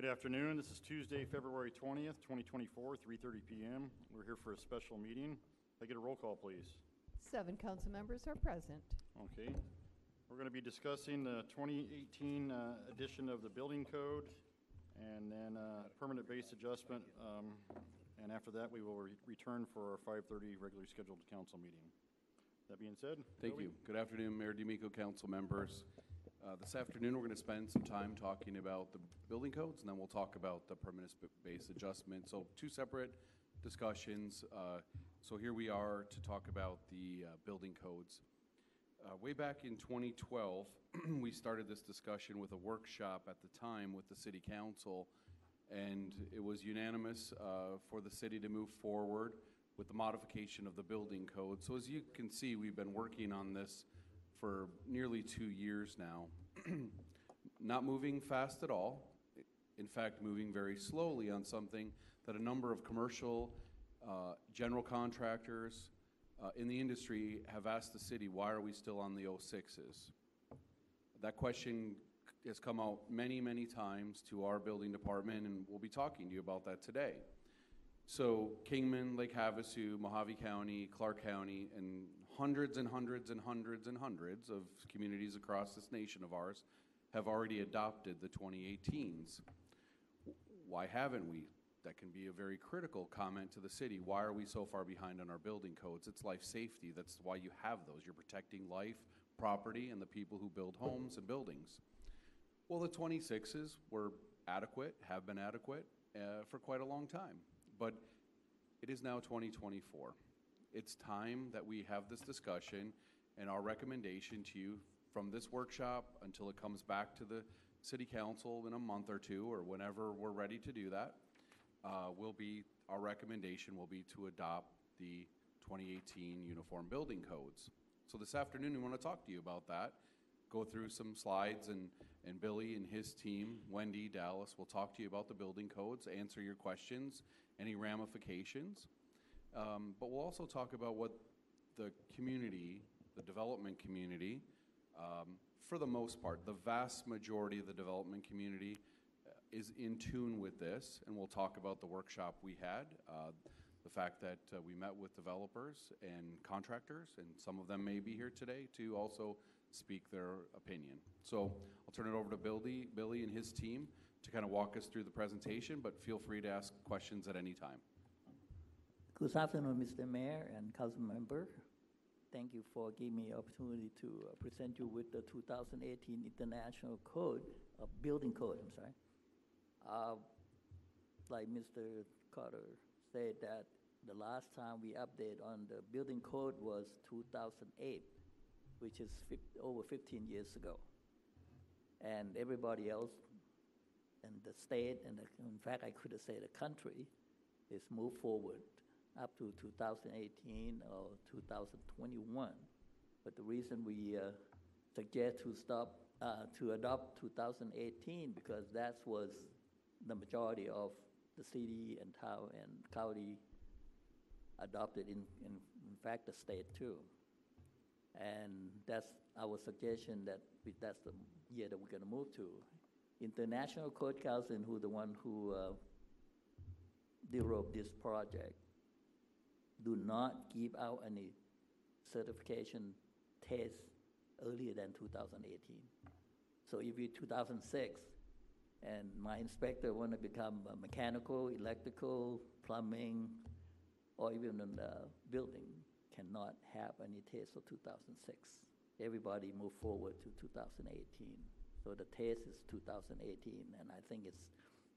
Good afternoon. This is Tuesday, February 20th, 2024, 3:30 PM. We're here for a special meeting. Can I get a roll call, please? Seven council members are present. Okay. We're going to be discussing the 2018 uh, edition of the building code and then uh, permanent base adjustment. um, And after that, we will re- return for our 5:30 regularly scheduled council meeting. That being said? Thank Joey? you. Good afternoon, Mayor D'Amico, council members. Uh, This afternoon, we're going to spend some time talking about the building codes, and then we'll talk about the permanent base adjustment. So two separate discussions. Uh, So here we are to talk about the uh, building codes. Uh, Way back in 2012, we started this discussion with a workshop at the time with the city council, and it was unanimous uh, for the city to move forward with the modification of the building code. So as you can see, we've been working on this for nearly two years now. Not moving fast at all. In fact, moving very slowly on something that a number of commercial, uh, general contractors uh, in the industry have asked the city, why are we still on the 06s? That question has come out many, many times to our building department, and we'll be talking to you about that today. So Kingman, Lake Havasu, Mohave County, Clark County, and hundreds and hundreds and hundreds and hundreds of communities across this nation of ours have already adopted the 2018s. Why haven't we? That can be a very critical comment to the city. Why are we so far behind on our building codes? It's life safety. That's why you have those. You're protecting life, property, and the people who build homes and buildings. Well, the 26s were adequate, have been adequate uh, for quite a long time. But it is now 2024. It's time that we have this discussion, and our recommendation to you from this workshop until it comes back to the city council in a month or two, or whenever we're ready to do that, uh, will be, our recommendation will be to adopt the 2018 Uniform Building Codes. So this afternoon, we want to talk to you about that, go through some slides, and, and Billy and his team, Wendy, Dallas, will talk to you about the building codes, answer your questions, any ramifications. Um, But we'll also talk about what the community, the development community, um, for the most part, the vast majority of the development community uh, is in tune with this, and we'll talk about the workshop we had, uh, the fact that uh, we met with developers and contractors, and some of them may be here today to also speak their opinion. So I'll turn it over to Billy, Billy and his team to kind of walk us through the presentation, but feel free to ask questions at any time. Good afternoon, Mr. Mayor and council member. Thank you for giving me the opportunity to uh, present you with the 2018 International Code, uh, Building Code, I'm sorry. Uh, Like Mr. Cotter said that the last time we updated on the building code was 2008, which is over 15 years ago. And everybody else and the state, and the- in fact, I could say the country, is moved forward up to 2018 or 2021. But the reason we uh, suggest to stop, uh, to adopt 2018, because that was the majority of the city and town and county adopted in, in, in fact, the state too. And that's our suggestion that we, that's the year that we're going to move to. International Code Council, who the one who uh, developed this project, do not give out any certification tests earlier than 2018. So if you 2006, and my inspector want to become uh, mechanical, electrical, plumbing, or even in the building, cannot have any test for 2006. Everybody move forward to 2018. So the test is 2018, and I think it's,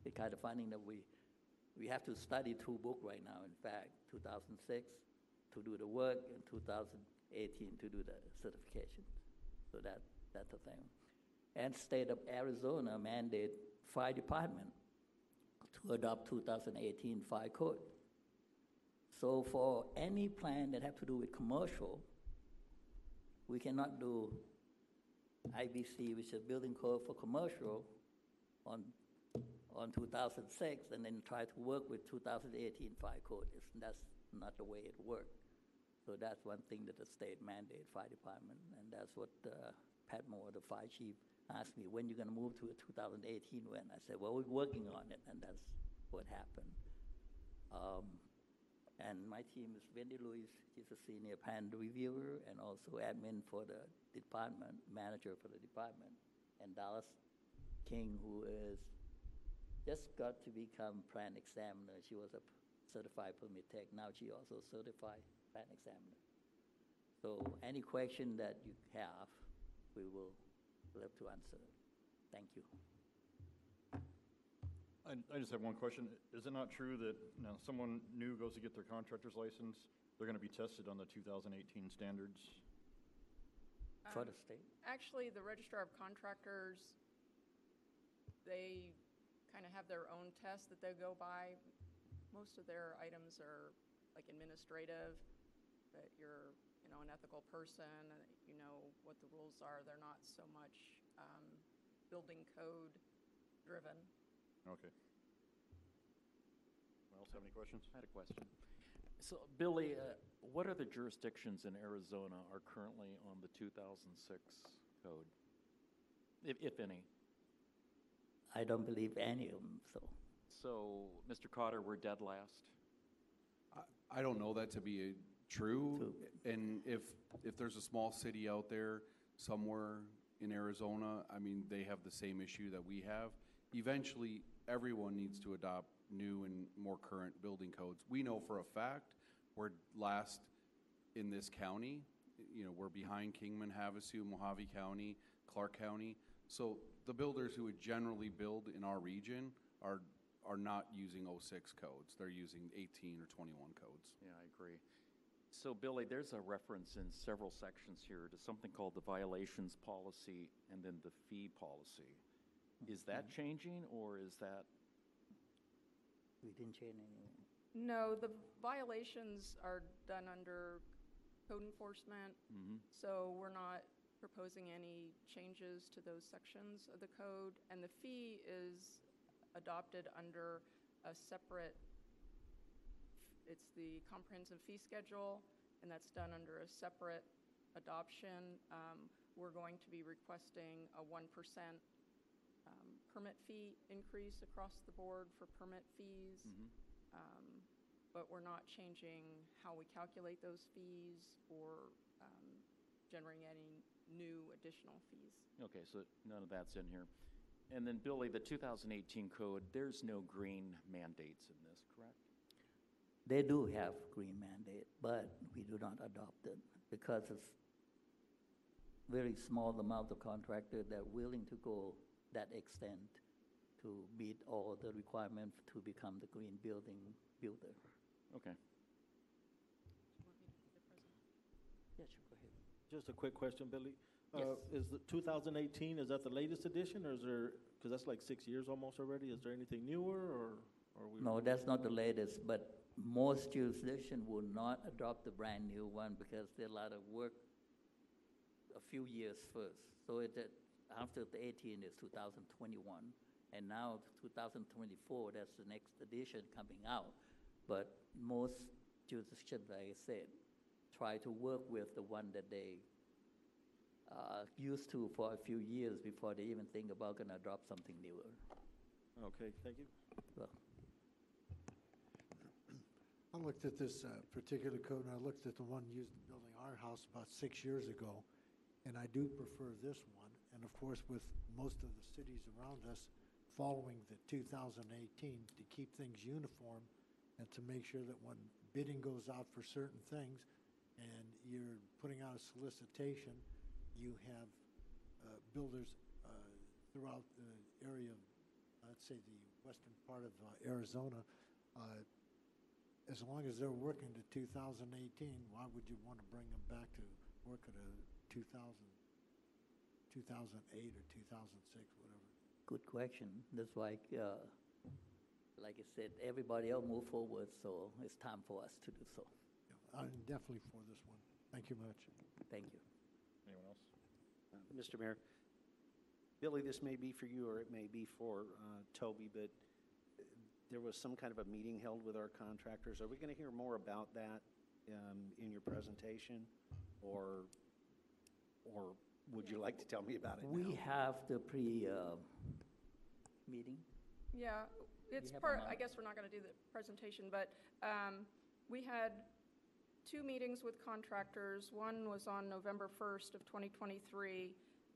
the kind of finding that we, we have to study two book right now, in fact, 2006 to do the work and 2018 to do the certification. So that, that's the thing. And state of Arizona mandate fire department to adopt 2018 fire code. So for any plan that have to do with commercial, we cannot do IBC, which is building code for commercial, on, on 2006, and then try to work with 2018 fire code. It's, that's not the way it worked. So that's one thing that the state mandated fire department, and that's what uh, Pat Moore, the fire chief, asked me, when you gonna move to a 2018 when? I said, well, we're working on it, and that's what happened. Um, And my team is Wendy Lewis, she's a senior plan reviewer and also admin for the department, manager for the department. And Dallas King, who is, just got to become plan examiner. She was a certified permit tech, now she also certified plan examiner. So any question that you have, we will love to answer. Thank you. I, I just have one question. Is it not true that, you know, someone new goes to get their contractor's license, they're gonna be tested on the two thousand eighteen standards? For Um, the state? Actually, the Registrar of Contractors, they kind of have their own test that they go by. Most of their items are like administrative, that you're, you know, an ethical person, and that you know what the rules are. They're not so much um, building code driven. Okay. Anyone else have any questions? I had a question. So, Billy, uh, what other jurisdictions in Arizona are currently on the 2006 code, if, if any? I don't believe any of them, so. So, Mr. Cotter, we're dead last? I- I don't know that to be uh, true. And if, if there's a small city out there somewhere in Arizona, I mean, they have the same issue that we have. Eventually, everyone needs to adopt new and more current building codes. We know for a fact, we're last in this county. You know, we're behind Kingman, Havasu, Mohave County, Clark County. So the builders who would generally build in our region are, are not using 06 codes. They're using 18 or 21 codes. Yeah, I agree. So, Billy, there's a reference in several sections here to something called the violations policy and then the fee policy. Is that changing, or is that, We didn't change anything. No, the violations are done under code enforcement, Mhm. so we're not proposing any changes to those sections of the code. And the fee is adopted under a separate, it's the comprehensive fee schedule, and that's done under a separate adoption. Um, We're going to be requesting a 1% um, permit fee increase across the board for permit fees. Mhm. Um, But we're not changing how we calculate those fees or um, generating any new additional fees. okay, so none of that's in here. And then, Billy, the 2018 code, there's no green mandates in this, correct? They do have green mandate, but we do not adopt it because it's very small amount of contractor that are willing to go that extent to meet all the requirements to become the green building builder. Okay. Yeah, sure, go ahead. Just a quick question, Billy. Uh, Yes. Is the 2018, is that the latest edition, or is there, because that's like six years almost already, is there anything newer, or or we? No, that's not the latest, but most jurisdiction will not adopt the brand-new one because there are a lot of work a few years first. So it, that after the 18 is 2021, and now 2024, that's the next edition coming out. But most jurisdictions, like I said, try to work with the one that they uh, used to for a few years before they even think about gonna adopt something newer. Okay, thank you. Well, I looked at this uh, particular code, and I looked at the one used in building our house about six years ago, and I do prefer this one. And of course, with most of the cities around us following the 2018, to keep things uniform and to make sure that when bidding goes out for certain things and you're putting out a solicitation, you have uh, builders uh, throughout the area, of, let's say, the western part of uh, Arizona, uh, as long as they're working to 2018, why would you want to bring them back to work at a 2000, 2008 or 2006, whatever? Good question. That's like, uh, like I said, everybody else move forward, so it's time for us to do so. Yeah, I'm definitely for this one. Thank you much. Thank you. Anyone else? Uh, Mr. Mayor, Billy, this may be for you or it may be for uh, Toby, but uh, there was some kind of a meeting held with our contractors. Are we going to hear more about that um, in your presentation? Or, or would you like to tell me about it now? We have the pre, uh, meeting. Yeah, it's part, I guess we're not going to do the presentation, but um, we had two meetings with contractors. One was on November 1st of 2023.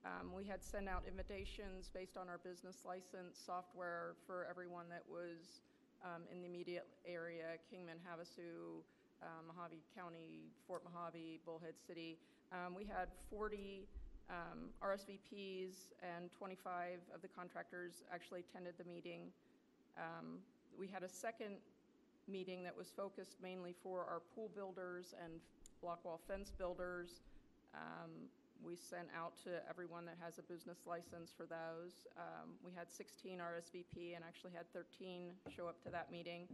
Um, We had sent out invitations based on our business license software for everyone that was um, in the immediate area, Kingman, Havasu, um, Mohave County, Fort Mohave, Bullhead City. Um, We had 40 um, RSVPs, and 25 of the contractors actually attended the meeting. Um, We had a second meeting that was focused mainly for our pool builders and block wall fence builders. Um, We sent out to everyone that has a business license for those. Um, We had 16 RSVP and actually had 13 show up to that meeting.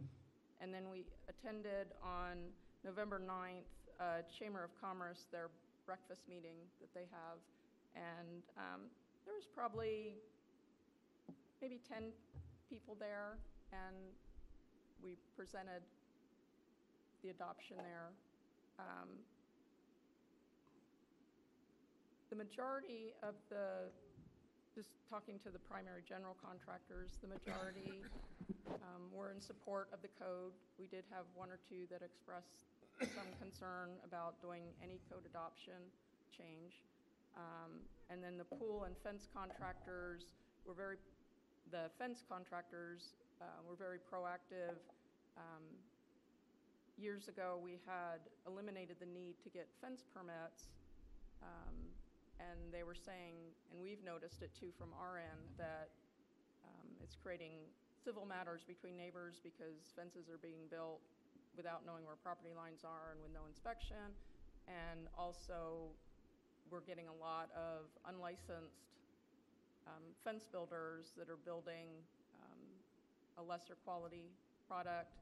And then we attended on November 9th, uh, Chamber of Commerce, their breakfast meeting that they have. And um, there was probably maybe 10 people there, and we presented the adoption there. Um, The majority of the, just talking to the primary general contractors, the majority um, were in support of the code. We did have one or two that expressed some concern about doing any code adoption change. Um, And then the pool and fence contractors were very, the fence contractors uh, were very proactive. Um, Years ago, we had eliminated the need to get fence permits. um, And they were saying, and we've noticed it too from our end, that um, it's creating civil matters between neighbors because fences are being built without knowing where property lines are and with no inspection. And also, we're getting a lot of unlicensed um, fence builders that are building um, a lesser quality product.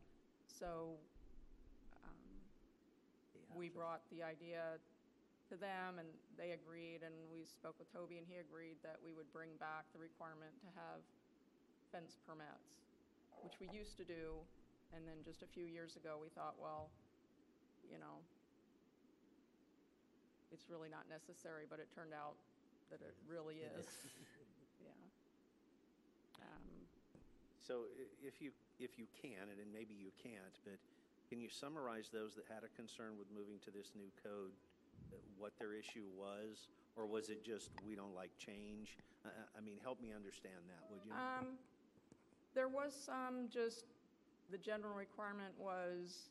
So um, we brought the idea to them, and they agreed, and we spoke with Toby, and he agreed that we would bring back the requirement to have fence permits, which we used to do, and then just a few years ago, we thought, well, you know, it's really not necessary, but it turned out that it really is. Yeah. Um, So if you, if you can, and maybe you can't, but can you summarize those that had a concern with moving to this new code, uh, what their issue was? Or was it just, we don't like change? I- I mean, help me understand that, would you? Um, There was some, just, the general requirement was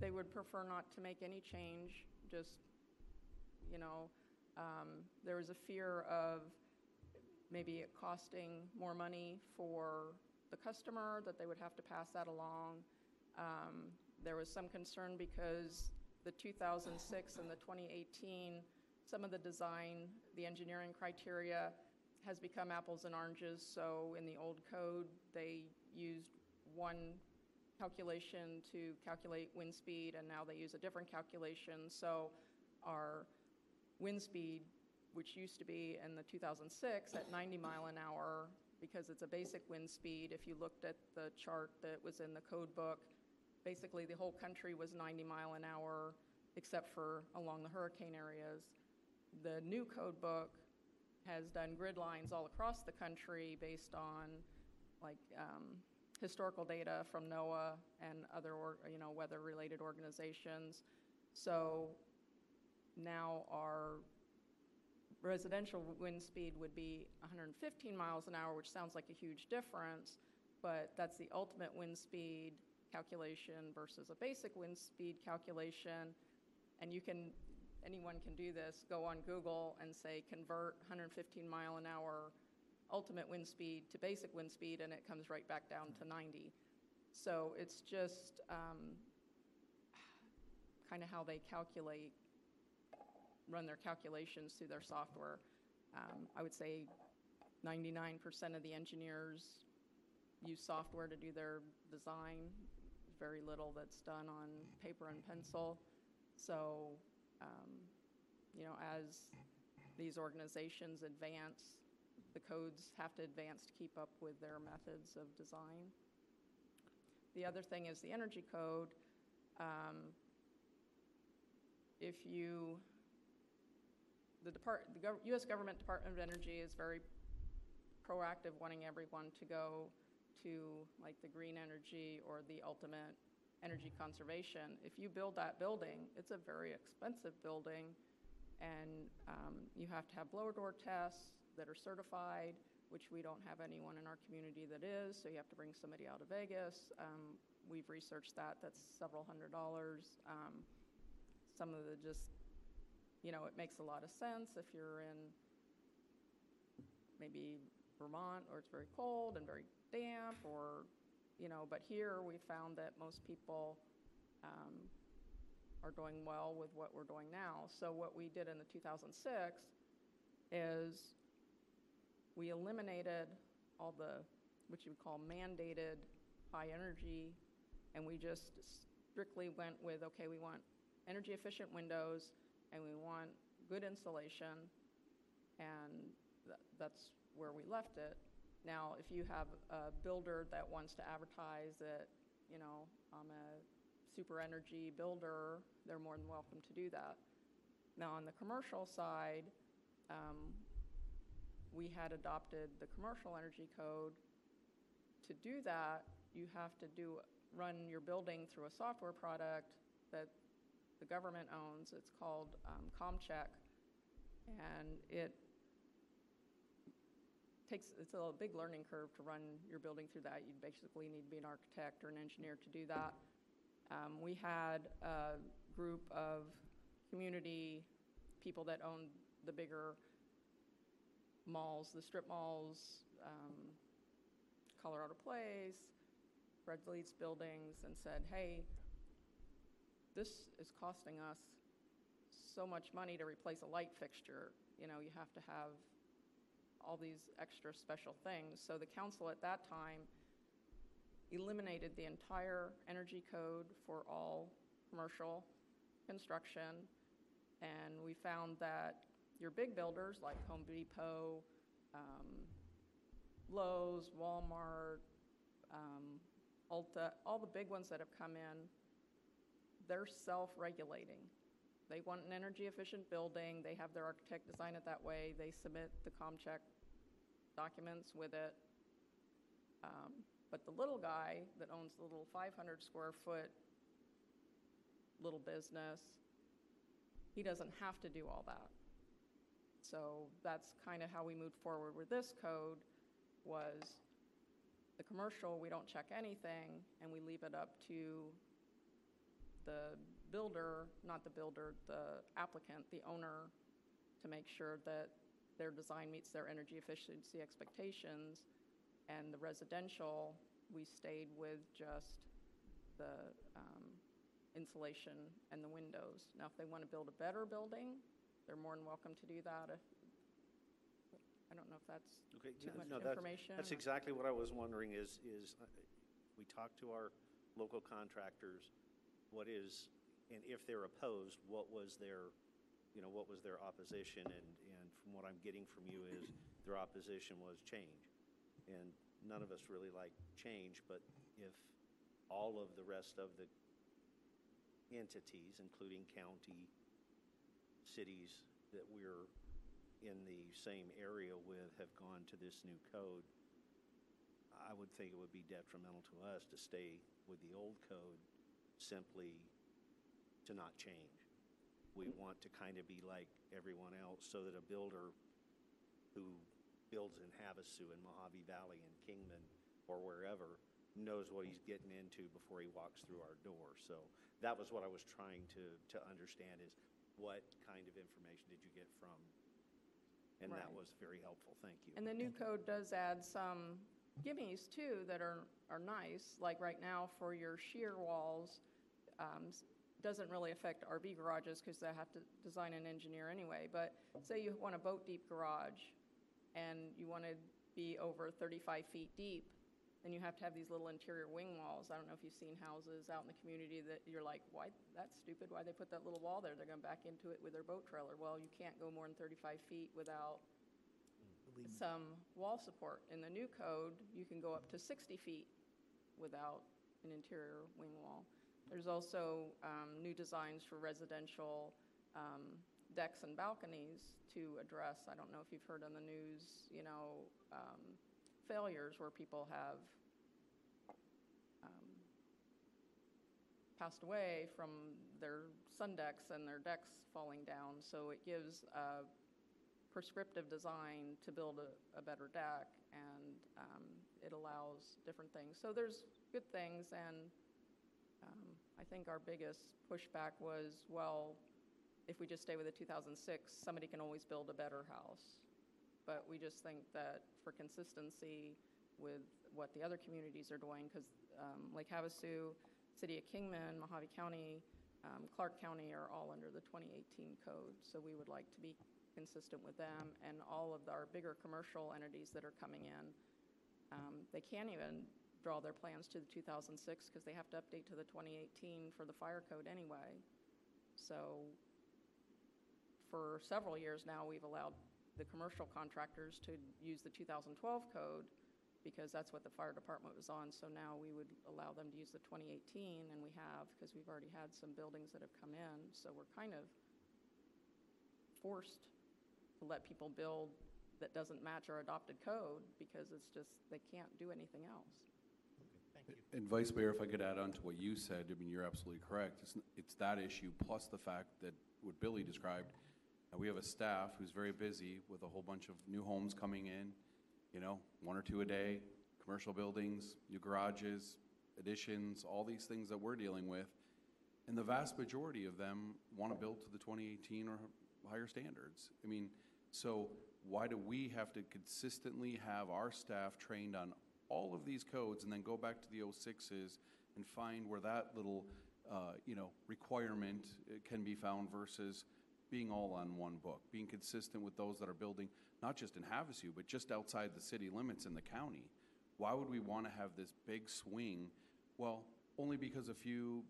they would prefer not to make any change, just, you know, um, there was a fear of maybe it costing more money for the customer, that they would have to pass that along. Um, There was some concern because the 2006 and the 2018, some of the design, the engineering criteria has become apples and oranges. So in the old code, they used one calculation to calculate wind speed, and now they use a different calculation. So our wind speed, which used to be in the 2006 at 90 mile an hour, because it's a basic wind speed, if you looked at the chart that was in the code book, basically the whole country was 90 mile an hour, except for along the hurricane areas. The new code book has done grid lines all across the country based on like um, historical data from NOAA and other, or- you know, weather-related organizations. So now our residential wind speed would be 115 miles an hour, which sounds like a huge difference, but that's the ultimate wind speed calculation versus a basic wind speed calculation. And you can, anyone can do this, go on Google and say, convert 115 mile an hour ultimate wind speed to basic wind speed, and it comes right back down to 90. So it's just um, kind of how they calculate, run their calculations through their software. Um, I would say 99% of the engineers use software to do their design. Very little that's done on paper and pencil. So, um, you know, as these organizations advance, the codes have to advance to keep up with their methods of design. The other thing is the energy code. Um, If you the depart, the gov- US Government Department of Energy is very proactive, wanting everyone to go to like the green energy or the ultimate energy conservation. If you build that building, it's a very expensive building, and um, you have to have blower door tests that are certified, which we don't have anyone in our community that is, so you have to bring somebody out of Vegas. Um, We've researched that, that's several hundred dollars. Um, Some of the just, you know, it makes a lot of sense if you're in maybe Vermont, or it's very cold and very damp, or, you know, but here we found that most people um, are doing well with what we're doing now. So what we did in the 2006 is we eliminated all the, what you would call mandated high energy, and we just strictly went with, okay, we want energy efficient windows, and we want good insulation, and tha- that's where we left it. Now, if you have a builder that wants to advertise that, you know, I'm a super energy builder, they're more than welcome to do that. Now, on the commercial side, um, we had adopted the commercial energy code. To do that, you have to do, run your building through a software product that the government owns. It's called um, ComCheck. And it takes, it's a big learning curve to run your building through that. You basically need to be an architect or an engineer to do that. Um, we had a group of community people that owned the bigger malls, the strip malls, um, Colorado Place, Fred Leeds buildings, and said, hey, this is costing us so much money to replace a light fixture. You know, you have to have all these extra special things. So the council at that time eliminated the entire energy code for all commercial construction. And we found that your big builders like Home Depot, um, Lowe's, Walmart, um, Ulta, all the big ones that have come in, they're self-regulating. They want an energy efficient building, they have their architect design it that way, they submit the ComCheck documents with it. Um, But the little guy that owns the little 500 square foot little business, he doesn't have to do all that. So that's kind of how we moved forward with this code, was the commercial, we don't check anything, and we leave it up to the builder, not the builder, the applicant, the owner, to make sure that their design meets their energy efficiency expectations. And the residential, we stayed with just the um, insulation and the windows. Now, if they want to build a better building, they're more than welcome to do that. If- I don't know if that's Okay, too no, much no, that's- information. That's or- exactly what I was wondering is, is, uh, we talked to our local contractors, what is, and if they're opposed, what was their, you know, what was their opposition? And, and from what I'm getting from you is, their opposition was change. And none of us really like change, but if all of the rest of the entities, including county, cities that we're in the same area with have gone to this new code, I would think it would be detrimental to us to stay with the old code simply to not change. We want to kind of be like everyone else so that a builder who builds in Havasu and Mohave Valley and Kingman or wherever knows what he's getting into before he walks through our door. So that was what I was trying to, to understand is what kind of information did you get from? And that Right. was very helpful, thank you. And the new code does add some gimmies too that are, are nice, like right now for your shear walls, um, doesn't really affect RV garages because they have to design and engineer anyway, but say you want a boat deep garage and you want to be over 35 feet deep, then you have to have these little interior wing walls. I don't know if you've seen houses out in the community that you're like, why, that's stupid, why they put that little wall there? They're going to back into it with their boat trailer. Well, you can't go more than 35 feet without some wall support. In the new code, you can go up to 60 feet without an interior wing wall. There's also um, new designs for residential um, decks and balconies to address, I don't know if you've heard on the news, you know, um, failures where people have um, passed away from their sun decks and their decks falling down. So it gives a prescriptive design to build a, a better deck, and um, it allows different things. So there's good things, and um, I think our biggest pushback was, well, if we just stay with the 2006, somebody can always build a better house. But we just think that for consistency with what the other communities are doing, because Lake Havasu, City of Kingman, Mohave County, um, Clark County are all under the 2018 code. So we would like to be consistent with them and all of our bigger commercial entities that are coming in. Um, They can't even draw their plans to the 2006 because they have to update to the 2018 for the fire code anyway. So for several years now, we've allowed the commercial contractors to use the 2012 code because that's what the fire department was on. So now we would allow them to use the 2018, and we have, because we've already had some buildings that have come in. So we're kind of forced to let people build that doesn't match our adopted code because it's just, they can't do anything else. And Vice Mayor, if I could add on to what you said, I mean, you're absolutely correct. It's, it's that issue plus the fact that what Billy described, we have a staff who's very busy with a whole bunch of new homes coming in, you know, one or two a day, commercial buildings, new garages, additions, all these things that we're dealing with. And the vast majority of them want to build to the 2018 or higher standards. I mean, so why do we have to consistently have our staff trained on all of these codes and then go back to the 06s and find where that little, uh, you know, requirement uh, can be found versus being all on one book, being consistent with those that are building, not just in Havasu, but just outside the city limits in the county? Why would we want to have this big swing? Well, only because a few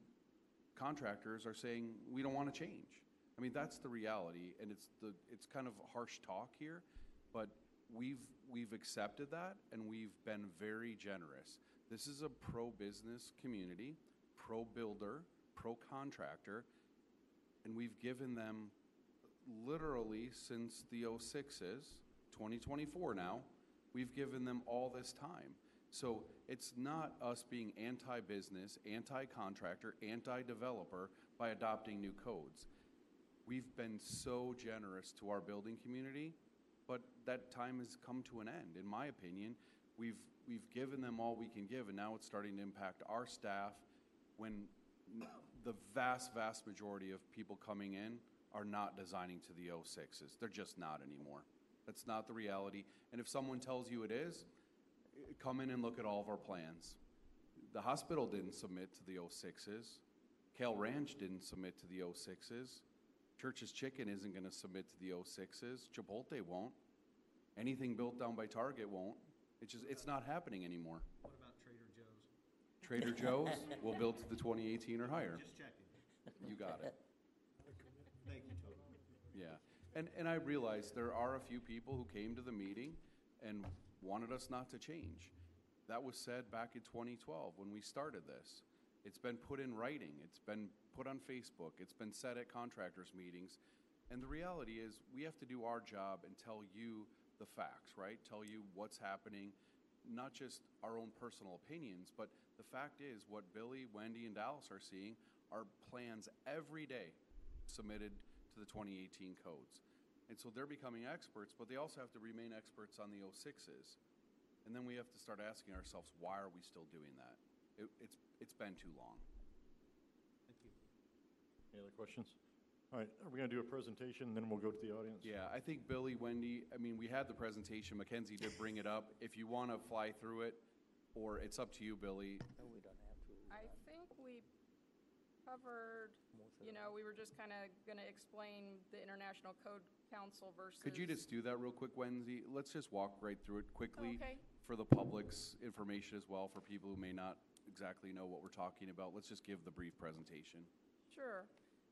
contractors are saying, we don't want to change. I mean, that's the reality, and it's the, it's kind of harsh talk here, but we've, we've accepted that, and we've been very generous. This is a pro-business community, pro-builder, pro-contractor, and we've given them literally since the 06s, 2024 now, we've given them all this time. So it's not us being anti-business, anti-contractor, anti-developer by adopting new codes. We've been so generous to our building community, but that time has come to an end, in my opinion. We've, we've given them all we can give, and now it's starting to impact our staff when the vast, vast majority of people coming in are not designing to the 06s. They're just not anymore. That's not the reality. And if someone tells you it is, come in and look at all of our plans. The hospital didn't submit to the 06s. Kale Ranch didn't submit to the 06s. Church's Chicken isn't going to submit to the 06s. Chipotle won't. Anything built down by Target won't. It's just, it's not happening anymore. What about Trader Joe's? Trader Joe's will build to the 2018 or higher. Just checking. You got it. Thank you, Tony. Yeah. And, and I realize there are a few people who came to the meeting and wanted us not to change. That was said back in 2012 when we started this. It's been put in writing, it's been put on Facebook, it's been said at contractors' meetings. And the reality is, we have to do our job and tell you the facts, right? Tell you what's happening, not just our own personal opinions, but the fact is, what Billy, Wendy, and Dallas are seeing are plans every day submitted to the 2018 codes. And so they're becoming experts, but they also have to remain experts on the 06s. And then we have to start asking ourselves, why are we still doing that? It, it's, it's been too long. Thank you. Any other questions? All right, are we going to do a presentation, then we'll go to the audience? Yeah, I think Billy, Wendy, I mean, we had the presentation, Mackenzie did bring it up. If you want to fly through it, or it's up to you, Billy. No, we don't have to. I think we covered, you know, we were just kind of going to explain the International Code Council versus. Could you just do that real quick, Wendy? Let's just walk right through it quickly. Oh, okay. For the public's information as well, for people who may not exactly know what we're talking about. Let's just give the brief presentation. Sure.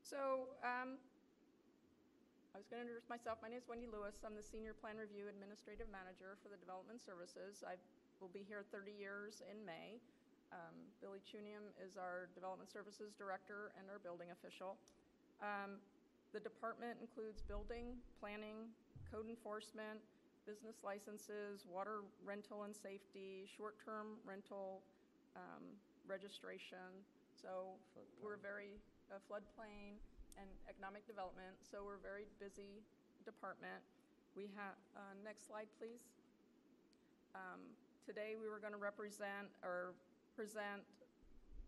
So, um, I was going to introduce myself. My name is Wendy Lewis. I'm the Senior Plan Review Administrative Manager for the Development Services. I will be here 30 years in May. Um, Billy Chunium is our Development Services Director and our building official. Um, The department includes building, planning, code enforcement, business licenses, water rental and safety, short-term rental um, registration. So we're very, uh, floodplain and economic development, so we're a very busy department. We have, uh, next slide, please. Um, Today, we were going to represent or present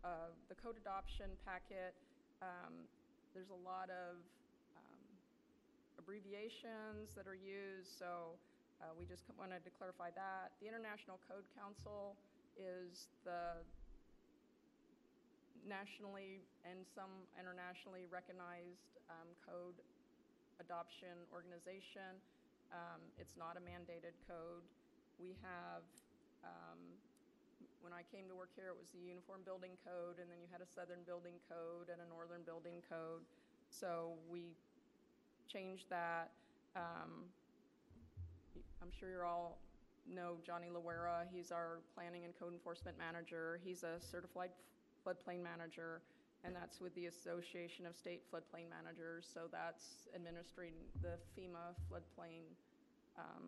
uh, the code adoption packet. Um, There's a lot of um, abbreviations that are used, so uh, we just wanted to clarify that. The International Code Council is the nationally and some internationally recognized um, code adoption organization. Um, It's not a mandated code. We have, um, when I came to work here, it was the Uniform Building Code, and then you had a Southern Building Code and a Northern Building Code. So we changed that. Um, I'm sure you all know Johnny Lawera. He's our Planning and Code Enforcement Manager. He's a certified floodplain manager, and that's with the Association of State Floodplain Managers. So that's administering the FEMA floodplain um,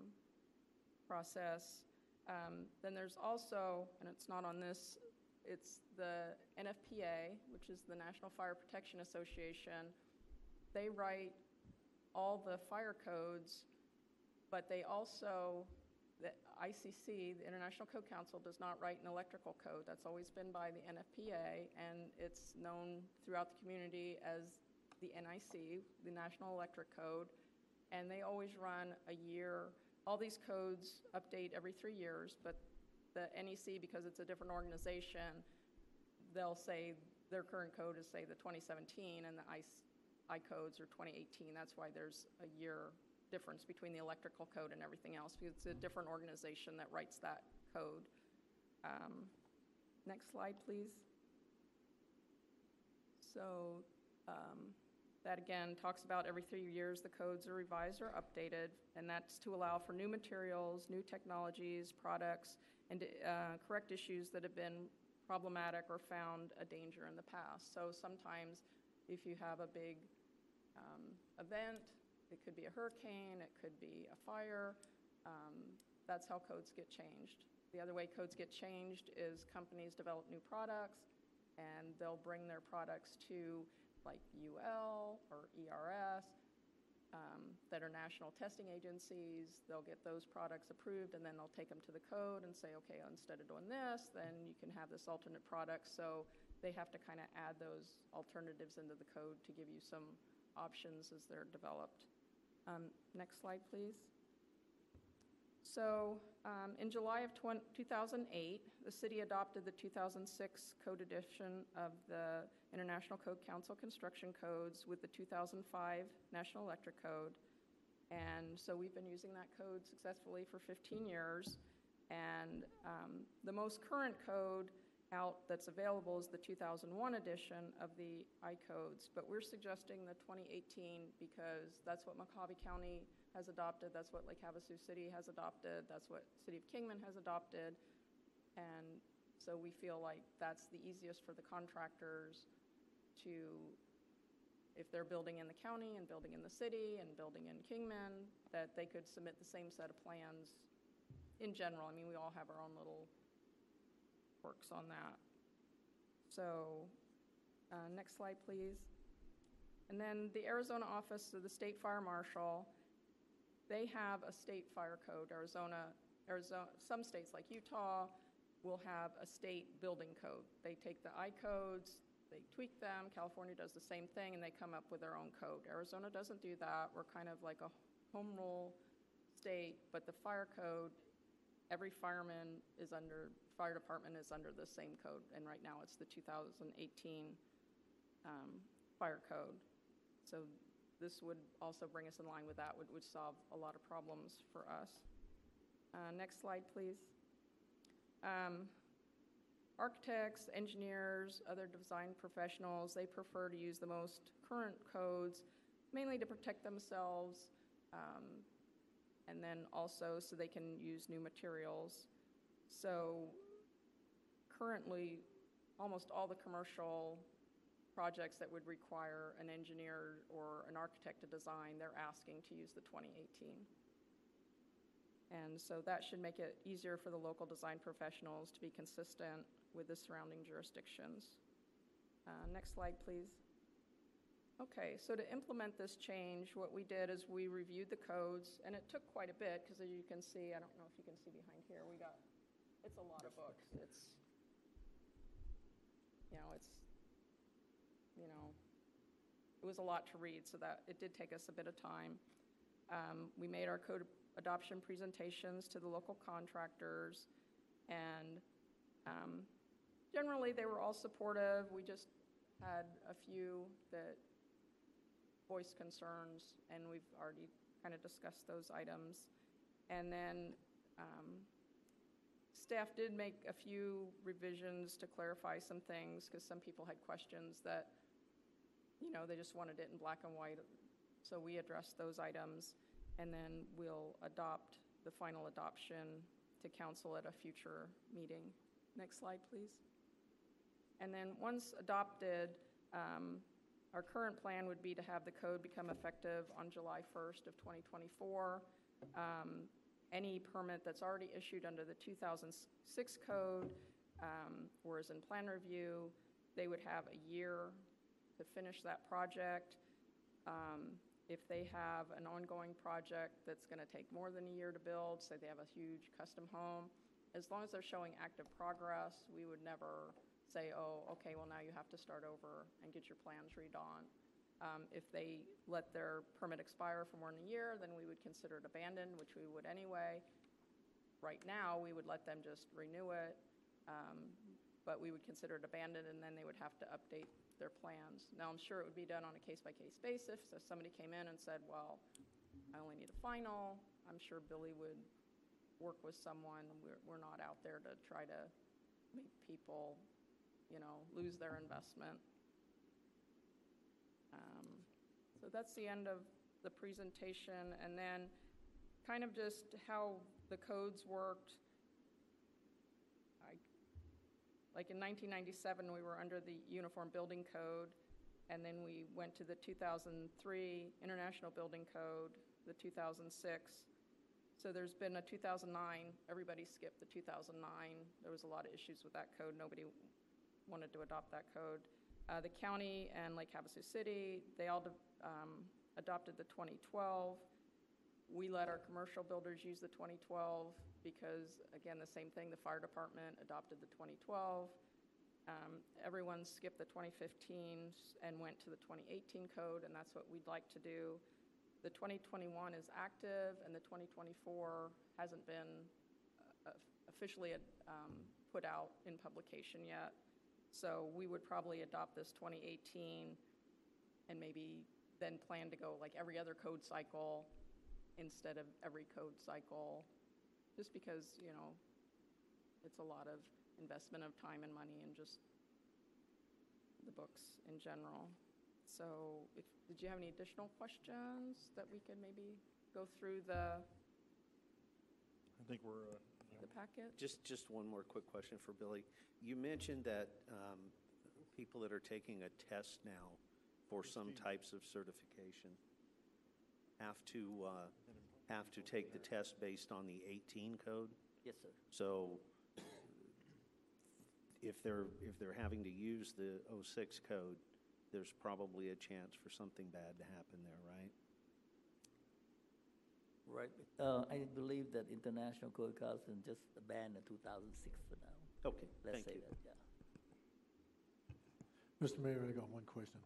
process. Um, Then there's also, and it's not on this, it's the NFPA, which is the National Fire Protection Association. They write all the fire codes, but they also, ICC, the International Code Council, does not write an electrical code. That's always been by the NFPA, and it's known throughout the community as the NEC, the National Electric Code. And they always run a year, all these codes update every three years, but the NEC, because it's a different organization, they'll say, their current code is, say, the 2017, and the I, I codes are 2018. That's why there's a year difference between the electrical code and everything else, because it's a different organization that writes that code. Um, Next slide, please. So um, that again talks about every three years, the codes are revised or updated, and that's to allow for new materials, new technologies, products, and uh, correct issues that have been problematic or found a danger in the past. So sometimes if you have a big um, event, it could be a hurricane, it could be a fire, um, that's how codes get changed. The other way codes get changed is companies develop new products, and they'll bring their products to like UL or ERS um, that are national testing agencies. They'll get those products approved, and then they'll take them to the code and say, okay, instead of doing this, then you can have this alternate product. So they have to kind of add those alternatives into the code to give you some options as they're developed. Um, Next slide, please. So um, in July of 20 2008, the city adopted the 2006 code edition of the International Code Council construction codes with the 2005 National Electric Code. And so we've been using that code successfully for 15 years. And um, the most current code out that's available is the 2001 edition of the I-codes, but we're suggesting the 2018 because that's what Mohave County has adopted, that's what Lake Havasu City has adopted, that's what City of Kingman has adopted, and so we feel like that's the easiest for the contractors to, if they're building in the county and building in the city and building in Kingman, that they could submit the same set of plans in general. I mean, we all have our own little works on that. So, uh, next slide, please. And then the Arizona Office of the State Fire Marshal, they have a state fire code. Arizona, Arizona, some states like Utah will have a state building code. They take the I codes, they tweak them. California does the same thing, and they come up with their own code. Arizona doesn't do that. We're kind of like a home rule state, but the fire code, every fireman is under, fire department is under the same code, and right now it's the 2018 um, fire code. So this would also bring us in line with that, would, would solve a lot of problems for us. Uh, Next slide, please. Um, Architects, engineers, other design professionals, they prefer to use the most current codes, mainly to protect themselves, um, and then also so they can use new materials. So currently, almost all the commercial projects that would require an engineer or an architect to design, they're asking to use the 2018. And so that should make it easier for the local design professionals to be consistent with the surrounding jurisdictions. Uh, Next slide, please. Okay, so to implement this change, what we did is we reviewed the codes, and it took quite a bit, because as you can see, I don't know if you can see behind here, we got, it's a lot of books. It's, you know, it's, you know, it was a lot to read, so that, it did take us a bit of time. Um, We made our code adoption presentations to the local contractors, and um, generally, they were all supportive. We just had a few that voiced concerns, and we've already kind of discussed those items. And then um, staff did make a few revisions to clarify some things, because some people had questions that, you know, they just wanted it in black and white. So we addressed those items, and then we'll adopt the final adoption to council at a future meeting. Next slide, please. And then, once adopted, um, our current plan would be to have the code become effective on July 1st of 2024. Um, Any permit that's already issued under the 2006 code um, or is in plan review, they would have a year to finish that project. Um, If they have an ongoing project that's going to take more than a year to build, say they have a huge custom home, as long as they're showing active progress, we would never say, oh, okay, well, now you have to start over and get your plans redrawn. Um, If they let their permit expire for more than a year, then we would consider it abandoned, which we would anyway. Right now, we would let them just renew it, um, but we would consider it abandoned, and then they would have to update their plans. Now, I'm sure it would be done on a case-by-case basis, so if somebody came in and said, well, I only need a final, I'm sure Billy would work with someone. We're, we're not out there to try to make people, you know, lose their investment. Um, So that's the end of the presentation, and then kind of just how the codes worked. I- Like in 1997, we were under the Uniform Building Code, and then we went to the 2003 International Building Code, the 2006. So there's been a 2009, everybody skipped the 2009. There was a lot of issues with that code. Nobody wanted to adopt that code. Uh, The county and Lake Havasu City, they all um, adopted the 2012. We let our commercial builders use the 2012 because, again, the same thing, the fire department adopted the 2012. Um, Everyone skipped the 2015 and went to the 2018 code, and that's what we'd like to do. The 2021 is active, and the 2024 hasn't been uh, officially um, put out in publication yet. So we would probably adopt this 2018 and maybe then plan to go like every other code cycle instead of every code cycle, just because, you know, it's a lot of investment of time and money and just the books in general. So if, did you have any additional questions that we could maybe go through the, I think we're, uh, the packet? Just, just one more quick question for Billy. You mentioned that um, people that are taking a test now for some types of certification have to, uh, have to take the test based on the 18 code? Yes, sir. So if they're, if they're having to use the 06 code, there's probably a chance for something bad to happen there, right? Right. Uh, I believe that International Code Council just abandoned 2006 for now. Okay, Let's thank say you. that, yeah. Mr. Mayor, I got one question.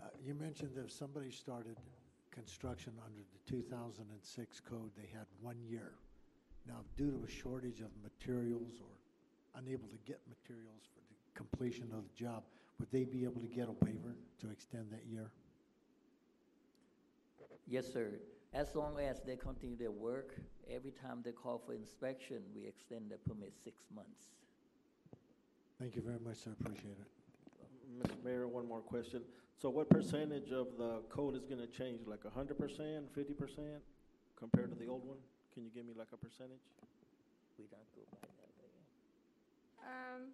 Uh, You mentioned that if somebody started construction under the 2006 code, they had one year. Now, due to a shortage of materials or unable to get materials for the completion of the job, would they be able to get a waiver to extend that year? Yes, sir. As long as they continue their work, every time they call for inspection, we extend the permit six months. Thank you very much, sir, appreciate it. Mr. Mayor, one more question. So what percentage of the code is gonna change, like a hundred percent, fifty percent, compared to the old one? Can you give me like a percentage? We don't go by that way. Um,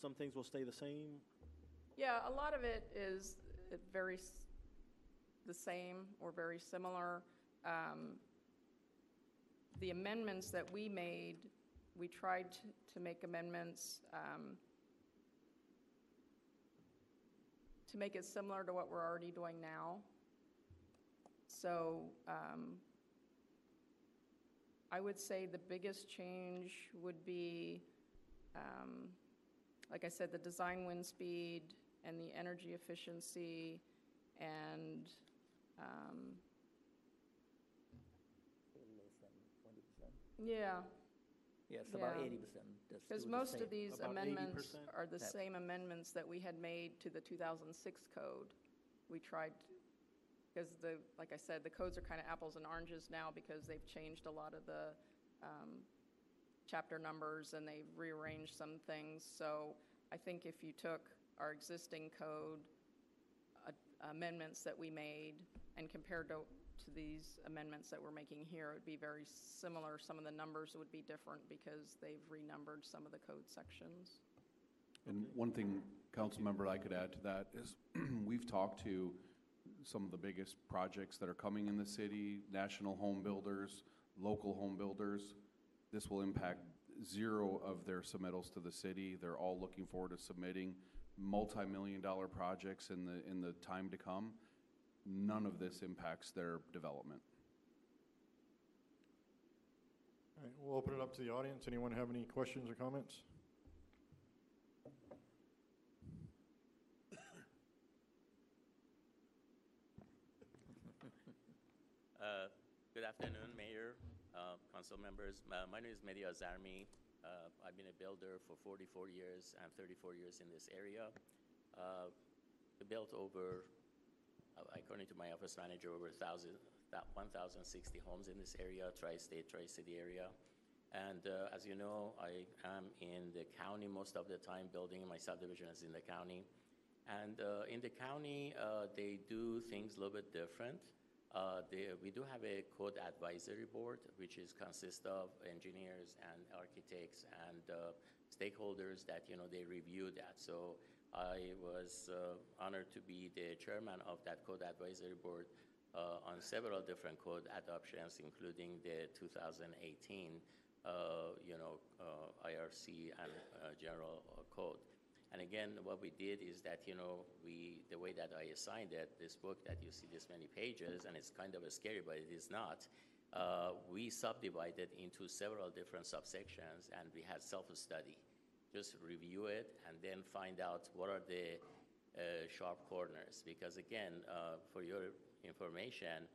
Some things will stay the same? Yeah, a lot of it is uh, very s- the same or very similar. Um, The amendments that we made, we tried to- to make amendments um, to make it similar to what we're already doing now. So um, I would say the biggest change would be, um, like I said, the design wind speed and the energy efficiency and, um, Less than twenty percent? yeah, Yes, about Yeah. eighty percent. because most of these About amendments 80%? are the Yep. same amendments that we had made to the 2006 code. We tried, because the, like I said, the codes are kind of apples and oranges now because they've changed a lot of the um, chapter numbers and they've rearranged some things. So I think if you took our existing code uh, amendments that we made and compared to, to these amendments that we're making here, it would be very similar. Some of the numbers would be different because they've renumbered some of the code sections. And one thing, council member, I could add to that is, we've talked to some of the biggest projects that are coming in the city, national home builders, local home builders. This will impact zero of their submittals to the city. They're all looking forward to submitting multi-million dollar projects in the, in the time to come. None of this impacts their development. All right, we'll open it up to the audience. Anyone have any questions or comments? Uh, Good afternoon, Mayor, uh, council members. My my name is Mehdi Azarmi. Uh, I've been a builder for 44 years and 34 years in this area. Uh, We built over, uh, according to my office manager, over 1,060 homes in this area, tri-state, tri-city area. And uh, as you know, I am in the county most of the time, building my subdivision is in the county. And uh, in the county, uh, they do things a little bit different. Uh, they- We do have a code advisory board, which is consist of engineers and architects and uh, stakeholders that, you know, they review that. So I was uh, honored to be the chairman of that code advisory board uh, on several different code adoptions, including the 2018, uh, you know, uh, IRC and uh, general uh, code. And again, what we did is that, you know, we, the way that I assigned it, this book that you see this many pages, and it's kind of scary, but it is not, we subdivided into several different subsections, and we had self-study. Just review it and then find out what are the uh, sharp corners. Because again, uh, for your information,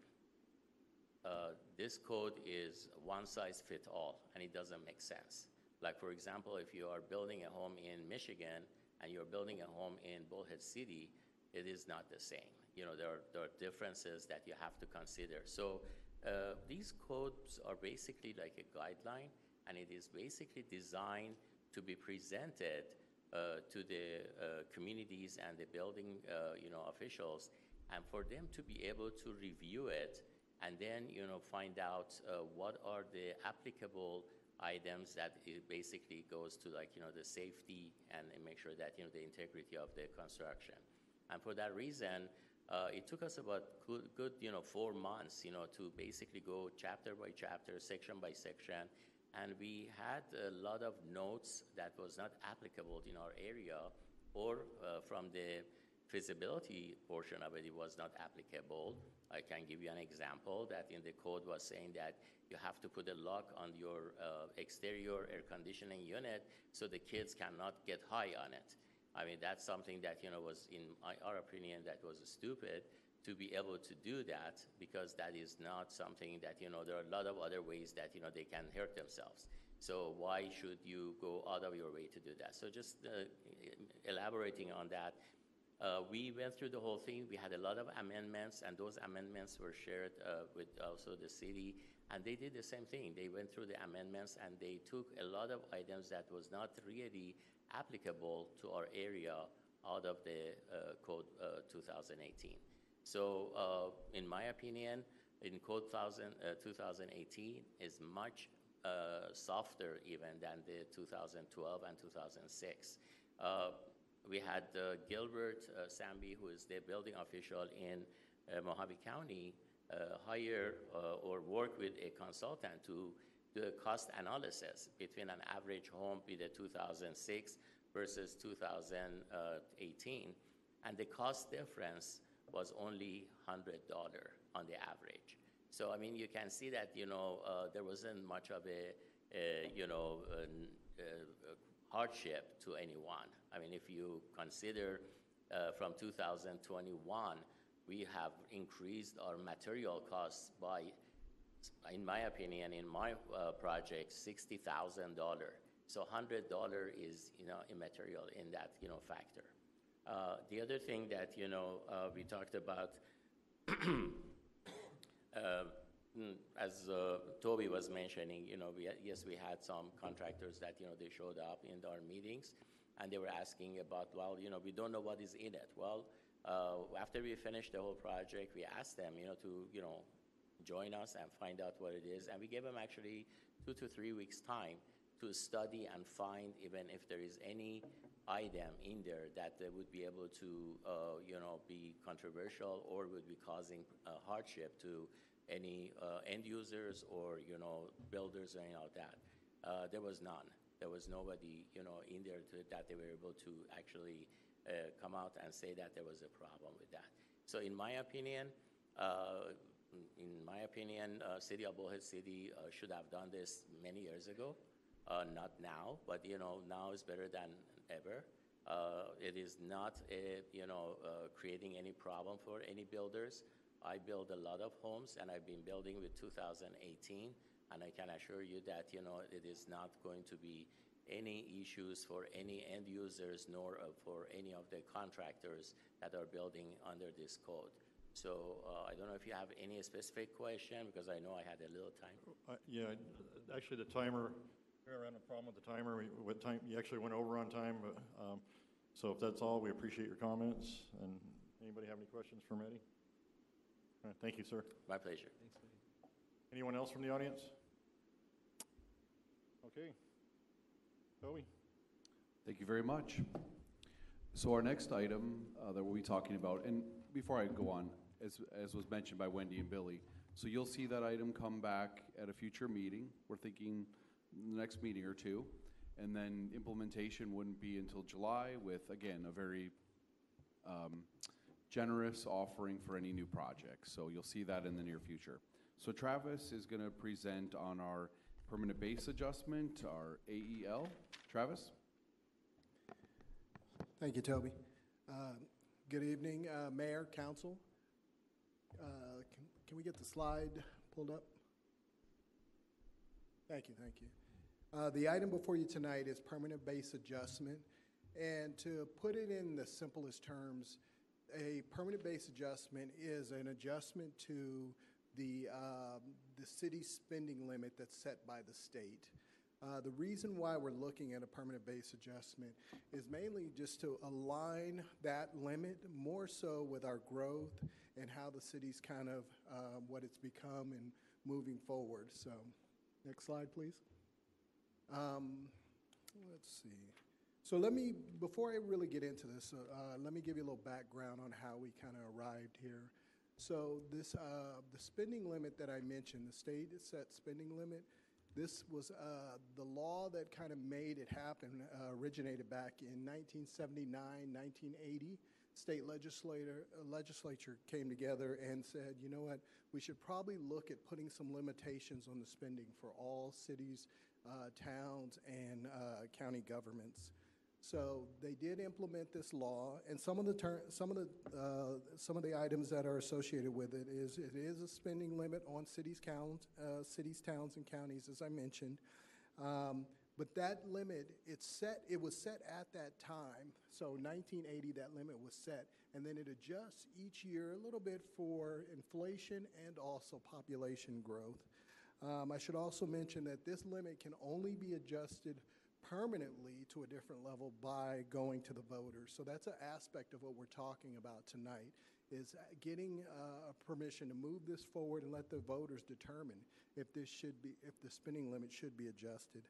uh, this code is one size fit all, and it doesn't make sense. Like, for example, if you are building a home in Michigan and you're building a home in Bullhead City, it is not the same. You know, there are, there are differences that you have to consider. So uh, these codes are basically like a guideline, and it is basically designed to be presented uh, to the uh, communities and the building, uh, you know, officials, and for them to be able to review it and then, you know, find out uh, what are the applicable items that it basically goes to like, you know, the safety and and make sure that, you know, the integrity of the construction. And for that reason, uh, it took us about good, good, you know, four months, you know, to basically go chapter by chapter, section by section. And we had a lot of notes that was not applicable in our area or uh, from the feasibility portion of it, it was not applicable. I can give you an example that in the code was saying that you have to put a lock on your uh, exterior air conditioning unit so the kids cannot get high on it. I mean, that's something that, you know, was in our opinion, that was stupid to be able to do that because that is not something that, you know, there are a lot of other ways that, you know, they can hurt themselves. So why should you go out of your way to do that? So just uh, elaborating on that, uh, we went through the whole thing. We had a lot of amendments, and those amendments were shared uh, with also the city. And they did the same thing. They went through the amendments, and they took a lot of items that was not really applicable to our area out of the uh, code uh, 2018. So, uh, in my opinion, in code 1000, uh, 2018 is much uh, softer even than the 2012 and 2006. Uh, we had uh, Gilbert uh, Samby, who is the building official in uh, Mohave County, hire or work with a consultant to do a cost analysis between an average home with a 2006 versus 2018, and the cost difference was only $100 on the average. So, I mean, you can see that, you know, uh, there wasn't much of a, you know, hardship to anyone. I mean, if you consider uh, from 2021, we have increased our material costs by, in my opinion, in my uh, project, $60,000. So $100 is, you know, immaterial in that, you know, factor. Uh, the other thing that, you know, uh, we talked about uh, mm, as uh, Toby was mentioning, you know, we yes, we had some contractors that, you know, they showed up in our meetings and they were asking about, well, you know, we don't know what is in it. Well, after we finished the whole project, we asked them, you know, to, you know, join us and find out what it is. And we gave them actually two to three weeks' time to study and find even if there is any item in there that they would be able to, uh, you know, be controversial or would be causing uh, hardship to any uh, end users or, you know, builders or any of that. Uh, there was none. There was nobody, you know, in there to, that they were able to actually uh, come out and say that there was a problem with that. So in my opinion, in my opinion, City of Bullhead City should have done this many years ago. Not now, but you know now is better than ever. Uh, it is not a, you know uh, creating any problem for any builders. I build a lot of homes, and I've been building with 2018, and I can assure you that you know it is not going to be any issues for any end users nor uh, for any of the contractors that are building under this code. So uh, I don't know if you have any specific question because I know I had a little time. Uh, Yeah, actually, the timer, we ran a problem with the timer. We, what time, you actually went over on time, but, um, so if that's all, we appreciate your comments. And anybody have any questions for Eddie? All right, Thank you, sir. My pleasure. Thanks, Eddie. Anyone else from the audience? Okay. Toby? Thank you very much. So our next item uh, that we'll be talking about, and before I go on, as, as was mentioned by Wendy and Billy, so you'll see that item come back at a future meeting. We're thinking the next meeting or two. And then implementation wouldn't be until July with, again, a very um, generous offering for any new projects. So you'll see that in the near future. So Travis is going to present on our permanent base adjustment, our AEL. Travis? Thank you, Toby. Uh, Good evening, uh, Mayor, Council. Uh, Can can we get the slide pulled up? Thank you, thank you. Uh, The item before you tonight is permanent base adjustment. And to put it in the simplest terms, a permanent base adjustment is an adjustment to the, um, the city's spending limit that's set by the state. Uh, The reason why we're looking at a permanent base adjustment is mainly just to align that limit more so with our growth and how the city's kind of, uh, what it's become and moving forward. So, next slide, please. Um, Let's see. So let me, before I really get into this, uh, uh, let me give you a little background on how we kind of arrived here. So this, uh, the spending limit that I mentioned, the state set spending limit, this was uh, the law that kind of made it happen, uh, originated back in 1979, 1980. State legislator, uh, legislature came together and said, you know what, we should probably look at putting some limitations on the spending for all cities, uh, towns, and uh, county governments. So they did implement this law, and some of the ter- some of the uh, some of the items that are associated with it is it is a spending limit on cities, count, uh, cities, towns, and counties, as I mentioned. Um, but that limit, it's set. It was set at that time. So 1980, that limit was set, and then it adjusts each year a little bit for inflation and also population growth. Um, I should also mention that this limit can only be adjusted permanently to a different level by going to the voters. So that's an aspect of what we're talking about tonight is getting uh, permission to move this forward and let the voters determine if this should be if the spending limit should be adjusted.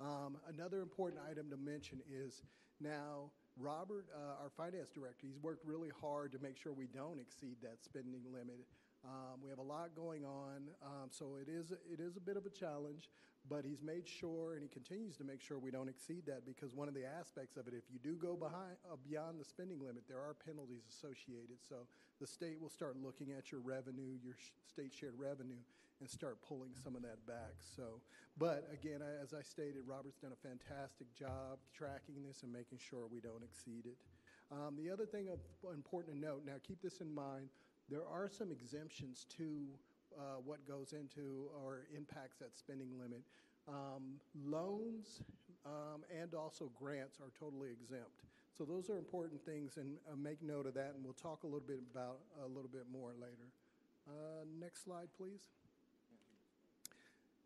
Um, another important item to mention is now Robert, uh, our finance director, he's worked really hard to make sure we don't exceed that spending limit. Um, we have a lot going on, um, so it is, it is a bit of a challenge, but he's made sure, and he continues to make sure we don't exceed that, because one of the aspects of it, if you do go behind, uh, beyond the spending limit, there are penalties associated. So the state will start looking at your revenue, your sh- state shared revenue, and start pulling some of that back. So, but again, as I stated, Robert's done a fantastic job tracking this and making sure we don't exceed it. Um, the other thing of important to note, now keep this in mind, there are some exemptions to uh, what goes into or impacts that spending limit. Um, loans um, and also grants are totally exempt. So those are important things, and uh, make note of that, and we'll talk a little bit about a little bit more later. Uh, next slide, please.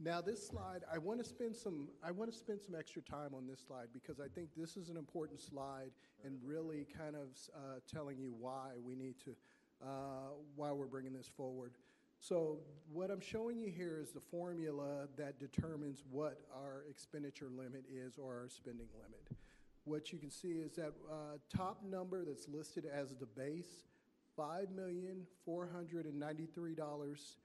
Now, this slide, I want to spend some, I want to spend some extra time on this slide because I think this is an important slide and really kind of uh, telling you why we need to, uh, why we're bringing this forward. So what I'm showing you here is the formula that determines what our expenditure limit is or our spending limit. What you can see is that uh, top number that's listed as the base, five million four hundred and ninety-three dollars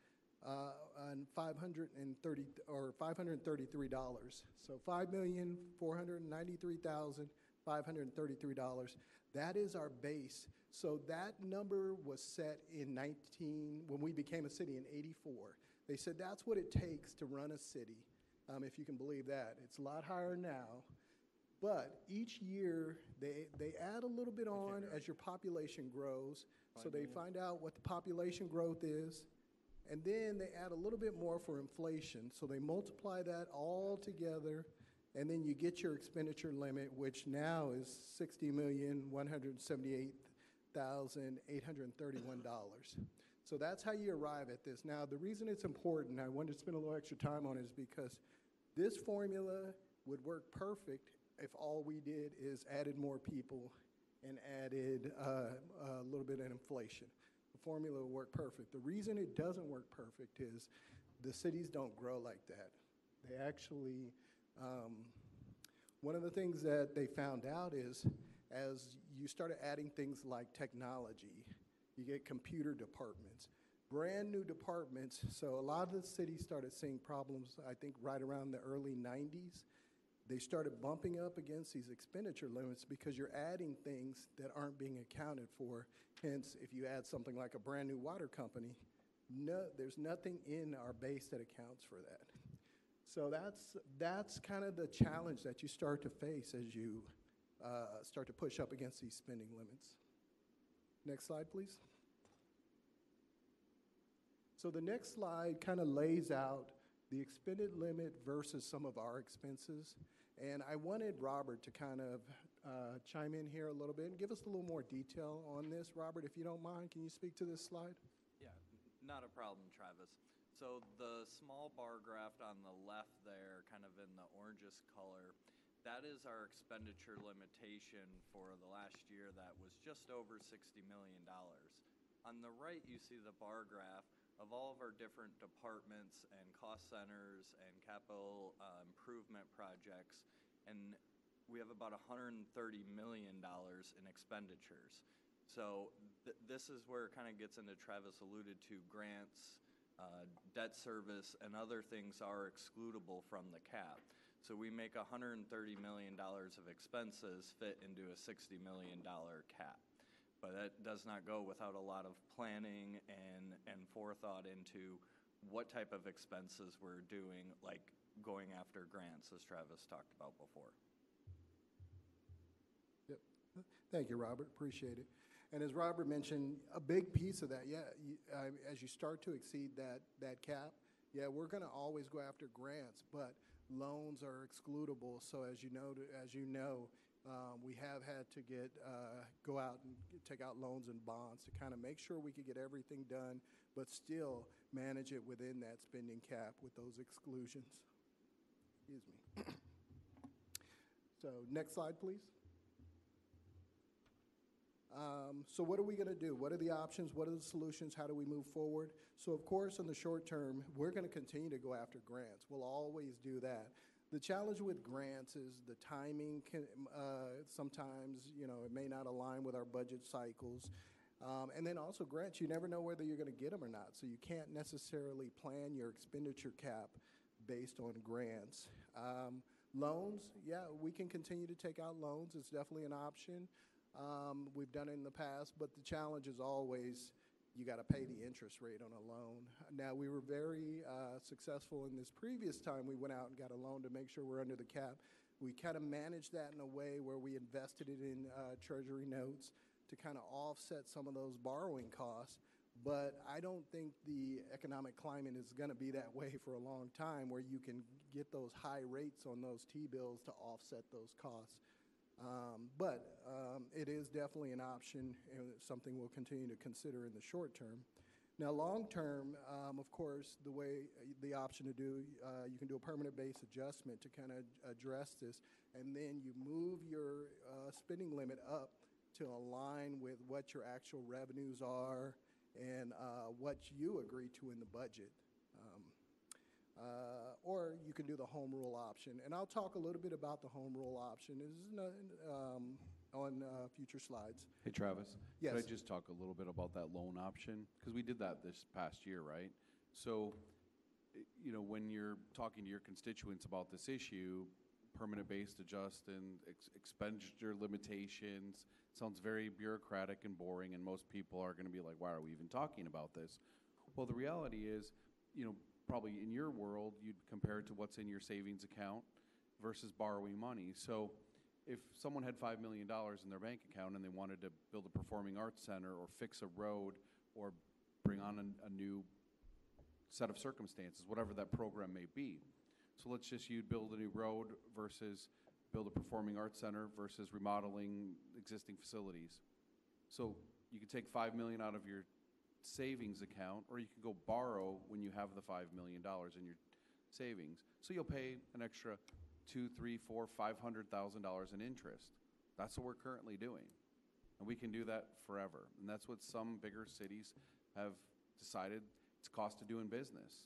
uh, and five hundred and thirty or five hundred and thirty-three dollars. So five million four hundred and ninety-three thousand five hundred and thirty-three dollars. That is our base. So that number was set in 19 when we became a city in 84. They said that's what it takes to run a city. Um, if you can believe that, it's a lot higher now. But each year, they, they add a little bit on as your population grows. So they find out what the population growth is, and then they add a little bit more for inflation. So they multiply that all together, and then you get your expenditure limit, which now is sixty million, one hundred seventy-eight thousand, eight hundred and thirty-one dollars. So that's how you arrive at this. Now, the reason it's important, I wanted to spend a little extra time on it, is because this formula would work perfect if all we did is added more people and added uh, a little bit of inflation. The formula would work perfect. The reason it doesn't work perfect is the cities don't grow like that. They actually, um, one of the things that they found out is as you started adding things like technology, you get computer departments, brand new departments. So a lot of the cities started seeing problems, I think, right around the early 90s they started bumping up against these expenditure limits because you're adding things that aren't being accounted for. Hence, if you add something like a brand new water company, no, there's nothing in our base that accounts for that. So that's that's kind of the challenge that you start to face as you uh, start to push up against these spending limits. Next slide, please. So the next slide kind of lays out the expended limit versus some of our expenses. And I wanted Robert to kind of uh, chime in here a little bit and give us a little more detail on this. Robert, if you don't mind, can you speak to this slide? Yeah, not a problem, Travis. So the small bar graph on the left there, kind of in the orangish color, that is our expenditure limitation for the last year that was just over $60 million. On the right, you see the bar graph of all of our different departments and cost centers and capital uh, improvement projects, and we have about $130 million in expenditures. So th- this is where it kind of gets into Travis alluded to grants, uh, debt service, and other things are excludable from the cap. So we make $130 million of expenses fit into a $60 million cap but that does not go without a lot of planning and, and forethought into what type of expenses we're doing, like going after grants, as Travis talked about before. Yep. Thank you, Robert. Appreciate it. And as Robert mentioned, a big piece of that, yeah, you, uh, as you start to exceed that, that cap, yeah, we're going to always go after grants, but loans are excludable. So as you know, as you know, um, we have had to get uh, go out and take out loans and bonds to kind of make sure we could get everything done, but still manage it within that spending cap with those exclusions. Excuse me. so next slide, please. Um, so what are we going to do? What are the options? What are the solutions? How do we move forward? So of course, in the short term, we're going to continue to go after grants. We'll always do that. The challenge with grants is the timing can, uh, sometimes, you know, it may not align with our budget cycles. Um, and then also grants, you never know whether you're going to get them or not. So you can't necessarily plan your expenditure cap based on grants. Um, loans, yeah, we can continue to take out loans. It's definitely an option. Um, we've done it in the past, but the challenge is always you got to pay the interest rate on a loan. Now, we were very uh, successful in this previous time we went out and got a loan to make sure we're under the cap. We kind of managed that in a way where we invested it in uh, treasury notes to kind of offset some of those borrowing costs. But I don't think the economic climate is going to be that way for a long time where you can get those high rates on those T bills to offset those costs. Um, but um, it is definitely an option and something we'll continue to consider in the short term. Now, long term, um, of course, the way the option to do, uh, you can do a permanent base adjustment to kind of address this, and then you move your uh, spending limit up to align with what your actual revenues are and uh, what you agree to in the budget. Uh, or you can do the home rule option. And I'll talk a little bit about the home rule option. Is um, on uh, future slides. Hey, Travis? Yes. Could I just talk a little bit about that loan option? Because we did that this past year, right? So, you know, when you're talking to your constituents about this issue, permanent based adjust and ex- expenditure limitations, sounds very bureaucratic and boring, and most people are going to be like, why are we even talking about this? Well, the reality is, you know, probably in your world, you'd compare it to what's in your savings account versus borrowing money. So if someone had $5 million in their bank account and they wanted to build a performing arts center or fix a road or bring on a, a new set of circumstances, whatever that program may be. So let's just you build a new road versus build a performing arts center versus remodeling existing facilities. So you could take five million out of your savings account, or you can go borrow when you have the five million dollars in your savings. So you'll pay an extra two, three, four, five hundred thousand dollars in interest. That's what we're currently doing. And we can do that forever. And that's what some bigger cities have decided it's cost of doing business.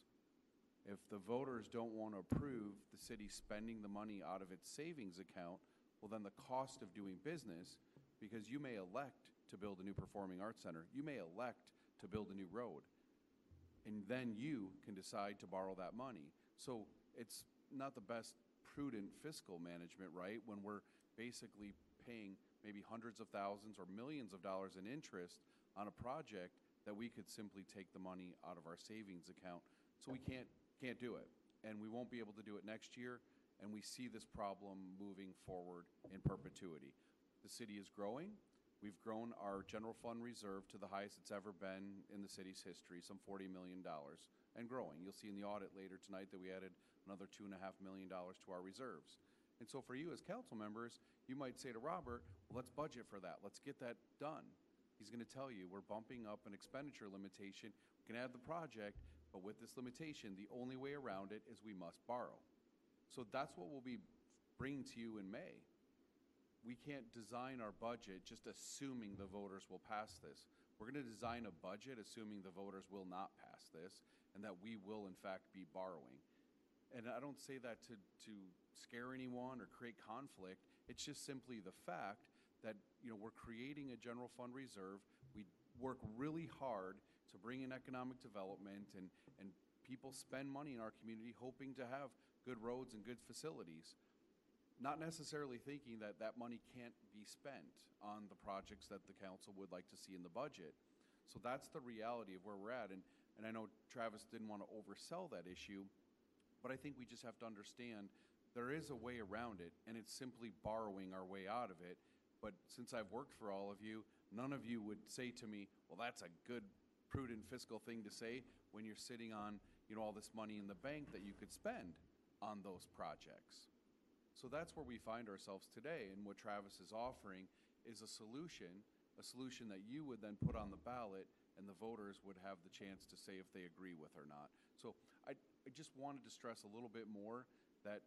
If the voters don't want to approve the city spending the money out of its savings account, well, then the cost of doing business, because you may elect to build a new performing arts center, you may elect to build a new road, and then you can decide to borrow that money. So it's not the best prudent fiscal management, right? When we're basically paying maybe hundreds of thousands or millions of dollars in interest on a project that we could simply take the money out of our savings account. So we can't, can't do it. And we won't be able to do it next year. And we see this problem moving forward in perpetuity. The city is growing. We've grown our general fund reserve to the highest it's ever been in the city's history, some $40 million, and growing. You'll see in the audit later tonight that we added another $2.5 million to our reserves. And so for you as council members, you might say to Robert, well, let's budget for that. Let's get that done. He's going to tell you, we're bumping up an expenditure limitation. We can add the project, but with this limitation, the only way around it is we must borrow. So that's what we'll be bringing to you in May. We can't design our budget just assuming the voters will pass this. We're going to design a budget assuming the voters will not pass this and that we will, in fact, be borrowing. And I don't say that to, to scare anyone or create conflict. It's just simply the fact that, you know, we're creating a general fund reserve. We work really hard to bring in economic development and, and people spend money in our community hoping to have good roads and good facilities. Not necessarily thinking that that money can't be spent on the projects that the council would like to see in the budget. So that's the reality of where we're at. And, and I know Travis didn't want to oversell that issue, but I think we just have to understand there is a way around it, and it's simply borrowing our way out of it. But since I've worked for all of you, none of you would say to me, well, that's a good, prudent fiscal thing to say when you're sitting on, you know, all this money in the bank that you could spend on those projects. So that's where we find ourselves today, and what Travis is offering is a solution, a solution that you would then put on the ballot, and the voters would have the chance to say if they agree with or not. So I, I just wanted to stress a little bit more that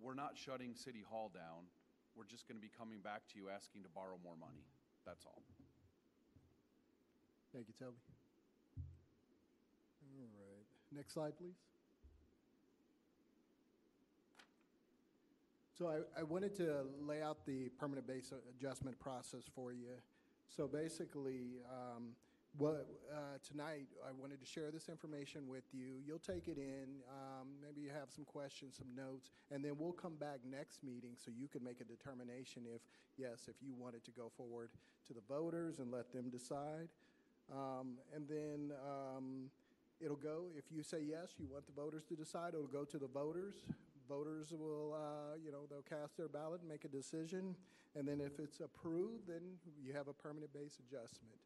we're not shutting City Hall down. We're just going to be coming back to you asking to borrow more money. That's all. Thank you, Toby. All right. Next slide, please. So I, I wanted to lay out the permanent base adjustment process for you. So basically, um, what, uh, tonight, I wanted to share this information with you. You'll take it in, um, maybe you have some questions, some notes, and then we'll come back next meeting so you can make a determination if, yes, if you wanted to go forward to the voters and let them decide. Um, and then, um, it'll go, if you say yes, you want the voters to decide, it'll go to the voters. Voters will, uh, you know, they'll cast their ballot and make a decision. And then if it's approved, then you have a permanent base adjustment.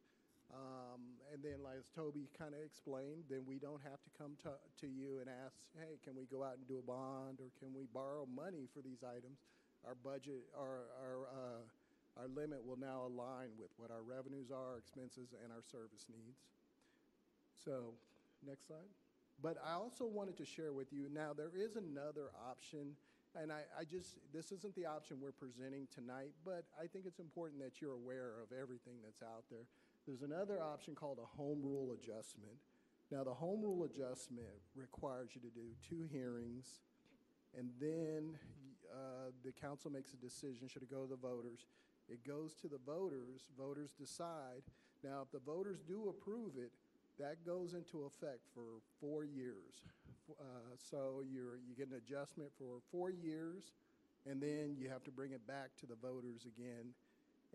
Um, and then, like as Toby kind of explained, then we don't have to come to, to you and ask, hey, can we go out and do a bond or can we borrow money for these items? Our budget, our, our, uh, our limit will now align with what our revenues are, expenses, and our service needs. So, next slide. But I also wanted to share with you, now there is another option, and I, I just, this isn't the option we're presenting tonight, but I think it's important that you're aware of everything that's out there. There's another option called a home rule adjustment. Now, the home rule adjustment requires you to do two hearings, and then uh, the council makes a decision, should it go to the voters? It goes to the voters, voters decide. Now, if the voters do approve it, that goes into effect for four years. Uh, so you're, you get an adjustment for four years, and then you have to bring it back to the voters again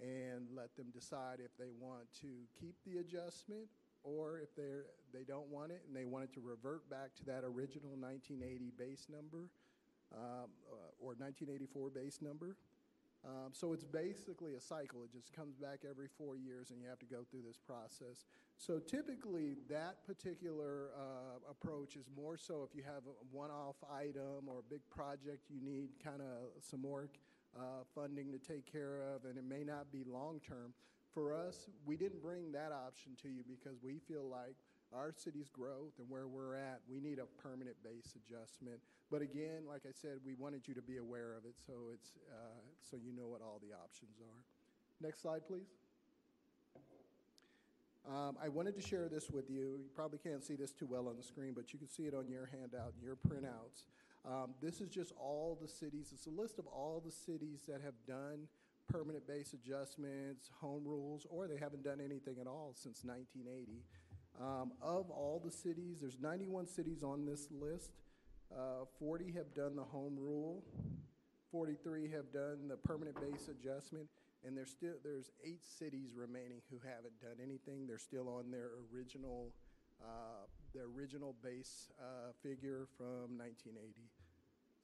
and let them decide if they want to keep the adjustment or if they're, they don't want it and they want it to revert back to that original 1980 base number um, uh, or 1984 base number. Um, so it's basically a cycle. It just comes back every four years, and you have to go through this process. So typically, that particular uh, approach is more so if you have a one-off item or a big project you need kind of some more uh, funding to take care of, and it may not be long-term. For us, we didn't bring that option to you because we feel like our city's growth and where we're at, we need a permanent base adjustment. But again, like I said, we wanted you to be aware of it, so it's uh, so you know what all the options are. Next slide, please. Um, I wanted to share this with you. You probably can't see this too well on the screen, but you can see it on your handout, your printouts. Um, this is just all the cities. It's a list of all the cities that have done permanent base adjustments, home rules, or they haven't done anything at all since 1980. Um, of all the cities, there's 91 cities on this list. Uh, 40 have done the home rule. 43 have done the permanent base adjustment, and there's still there's eight cities remaining who haven't done anything. They're still on their original uh, their original base uh, figure from 1980.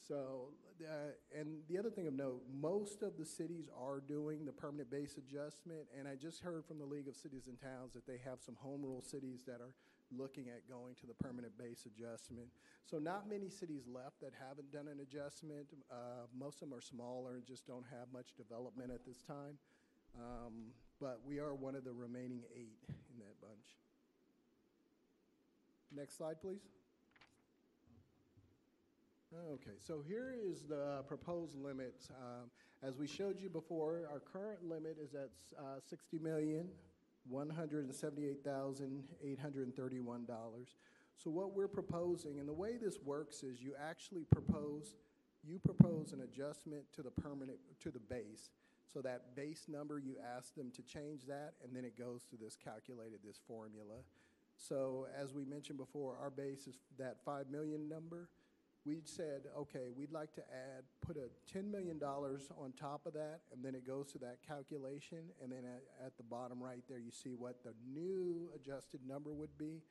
So, uh, and the other thing of note, most of the cities are doing the permanent base adjustment, and I just heard from the League of Cities and Towns that they have some home rule cities that are looking at going to the permanent base adjustment. So not many cities left that haven't done an adjustment. Uh, most of them are smaller and just don't have much development at this time. Um, but we are one of the remaining eight in that bunch. Next slide, please. Okay, so here is the proposed limit. Um, as we showed you before, our current limit is at uh, sixty million one hundred and seventy-eight thousand eight hundred and thirty-one dollars. So what we're proposing, and the way this works is you actually propose, you propose an adjustment to the permanent to the base. So that base number, you ask them to change that, and then it goes to this calculated this formula. So as we mentioned before, our base is that five million number we said, okay, we'd like to add, put a $10 million on top of that, and then it goes to that calculation, and then at, at the bottom right there, you see what the new adjusted number would be.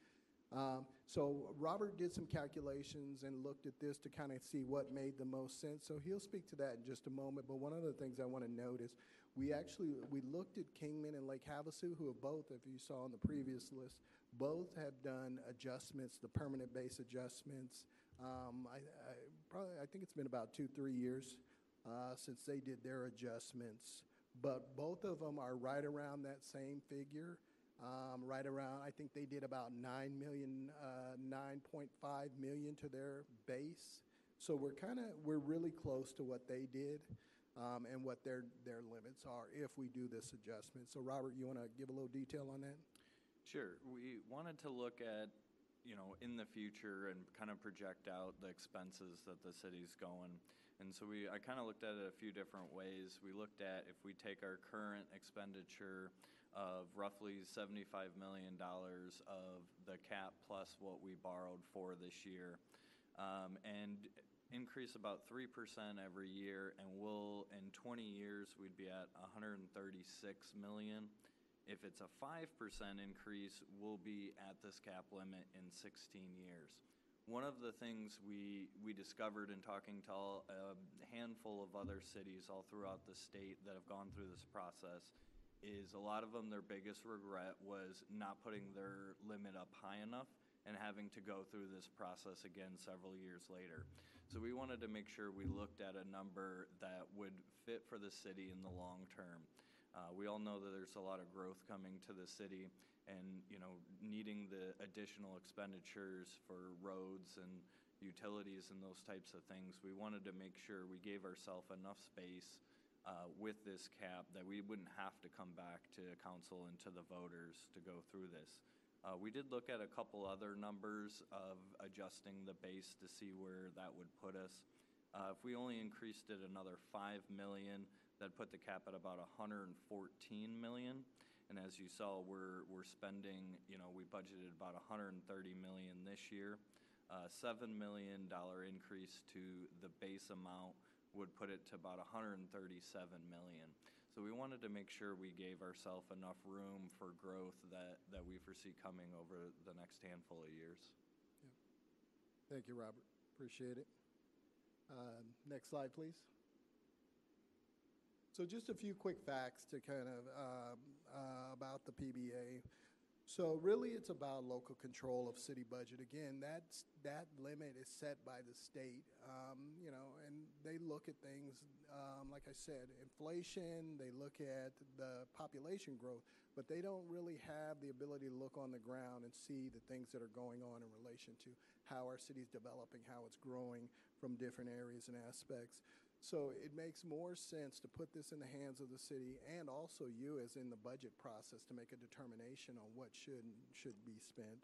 Um, so Robert did some calculations and looked at this to kind of see what made the most sense. So he'll speak to that in just a moment. But one of the things I want to note is we actually we looked at Kingman and Lake Havasu, who have both, if you saw on the previous list, both have done adjustments, the permanent base adjustments. Um, I, I, probably, I think it's been about two, three years uh, since they did their adjustments. But both of them are right around that same figure. Um, right around, I think they did about 9 million, uh, 9.5 million to their base. So we're kind of, we're really close to what they did um, and what their, their limits are if we do this adjustment. So Robert, you want to give a little detail on that? Sure. We wanted to look at you know, in the future and kind of project out the expenses that the city's going. And so we, I kind of looked at it a few different ways. We looked at if we take our current expenditure of roughly $75 million of the cap plus what we borrowed for this year, um, and increase about 3% every year, and we'll, in 20 years, we'd be at 136 million. If it's a 5% increase, we'll be at this cap limit in 16 years. One of the things we, we discovered in talking to all, a handful of other cities all throughout the state that have gone through this process is a lot of them, their biggest regret was not putting their limit up high enough and having to go through this process again several years later. So we wanted to make sure we looked at a number that would fit for the city in the long term. Uh, we all know that there's a lot of growth coming to the city and, you know, needing the additional expenditures for roads and utilities and those types of things. We wanted to make sure we gave ourselves enough space uh, with this cap that we wouldn't have to come back to council and to the voters to go through this. Uh, we did look at a couple other numbers of adjusting the base to see where that would put us. Uh, if we only increased it another 5 million, that put the cap at about 114 million. And as you saw, we're, we're spending, you know, we budgeted about 130 million this year. Uh, $7 million increase to the base amount would put it to about 137 million. So we wanted to make sure we gave ourselves enough room for growth that, that we foresee coming over the next handful of years. Thank you, Robert. Appreciate it. Uh, Next slide, please. So just a few quick facts to kind of, um, uh, about the PBA. So really, it's about local control of city budget. Again, that's, that limit is set by the state, um, you know, and they look at things, um, like I said, inflation, they look at the population growth, but they don't really have the ability to look on the ground and see the things that are going on in relation to how our city's developing, how it's growing from different areas and aspects. So it makes more sense to put this in the hands of the city and also you as in the budget process to make a determination on what should, should be spent.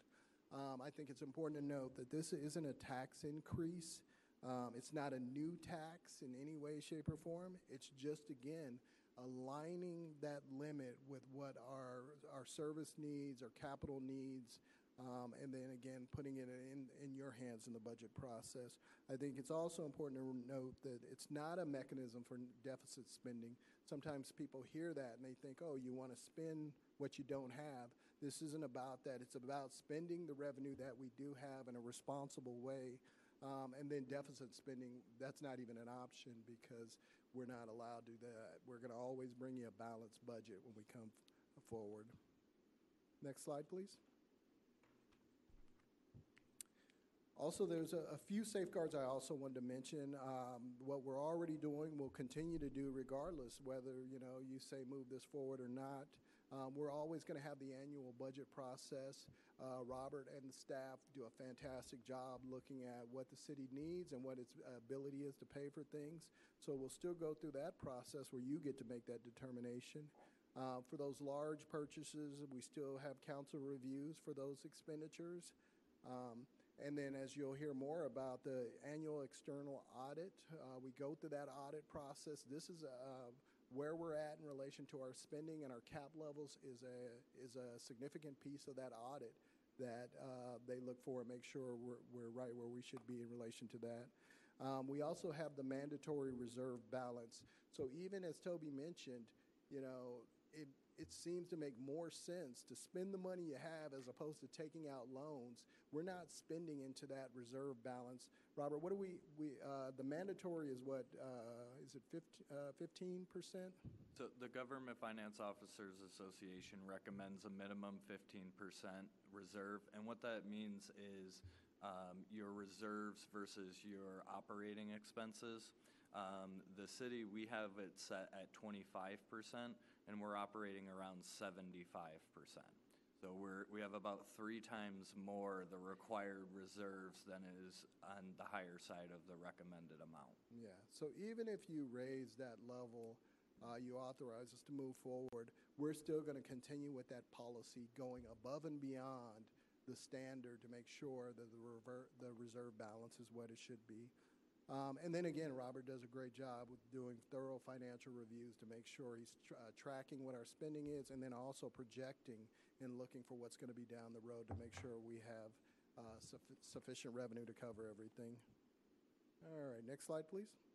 Um, I think it's important to note that this isn't a tax increase. Um, it's not a new tax in any way, shape, or form. It's just, again, aligning that limit with what our, our service needs, our capital needs, um, and then again, putting it in, in your hands in the budget process. I think it's also important to note that it's not a mechanism for deficit spending. Sometimes people hear that and they think, oh, you want to spend what you don't have. This isn't about that. It's about spending the revenue that we do have in a responsible way. Um, and then deficit spending, that's not even an option because we're not allowed to do that. We're going to always bring you a balanced budget when we come forward. Next slide, please. Also, there's a, a few safeguards I also wanted to mention. Um, what we're already doing, we'll continue to do regardless whether, you know, you say move this forward or not. Um, we're always going to have the annual budget process. Uh, Robert and the staff do a fantastic job looking at what the city needs and what its ability is to pay for things. So we'll still go through that process where you get to make that determination. Uh, for those large purchases, we still have council reviews for those expenditures. Um, and then as you'll hear more about the annual external audit, uh, we go through that audit process. This is uh, where we're at in relation to our spending and our cap levels is a, is a significant piece of that audit that uh, they look for and make sure we're, we're right where we should be in relation to that. Um, we also have the mandatory reserve balance. So even as Toby mentioned, you know, it, it seems to make more sense to spend the money you have as opposed to taking out loans. We're not spending into that reserve balance. Robert, what do we, we uh, the mandatory is what, uh, is it 15, uh, 15%? So the Government Finance Officers Association recommends a minimum 15% reserve. And what that means is um, your reserves versus your operating expenses. Um, the city, we have it set at 25%, and we're operating around 75%. So we're, we have about three times more the required reserves than is on the higher side of the recommended amount. Yeah, so even if you raise that level, uh, you authorize us to move forward, we're still going to continue with that policy going above and beyond the standard to make sure that the, rever- the reserve balance is what it should be. Um, And then again, Robert does a great job with doing thorough financial reviews to make sure he's tr- uh, tracking what our spending is and then also projecting and looking for what's going to be down the road to make sure we have uh, suffi- sufficient revenue to cover everything. All right, next slide, please.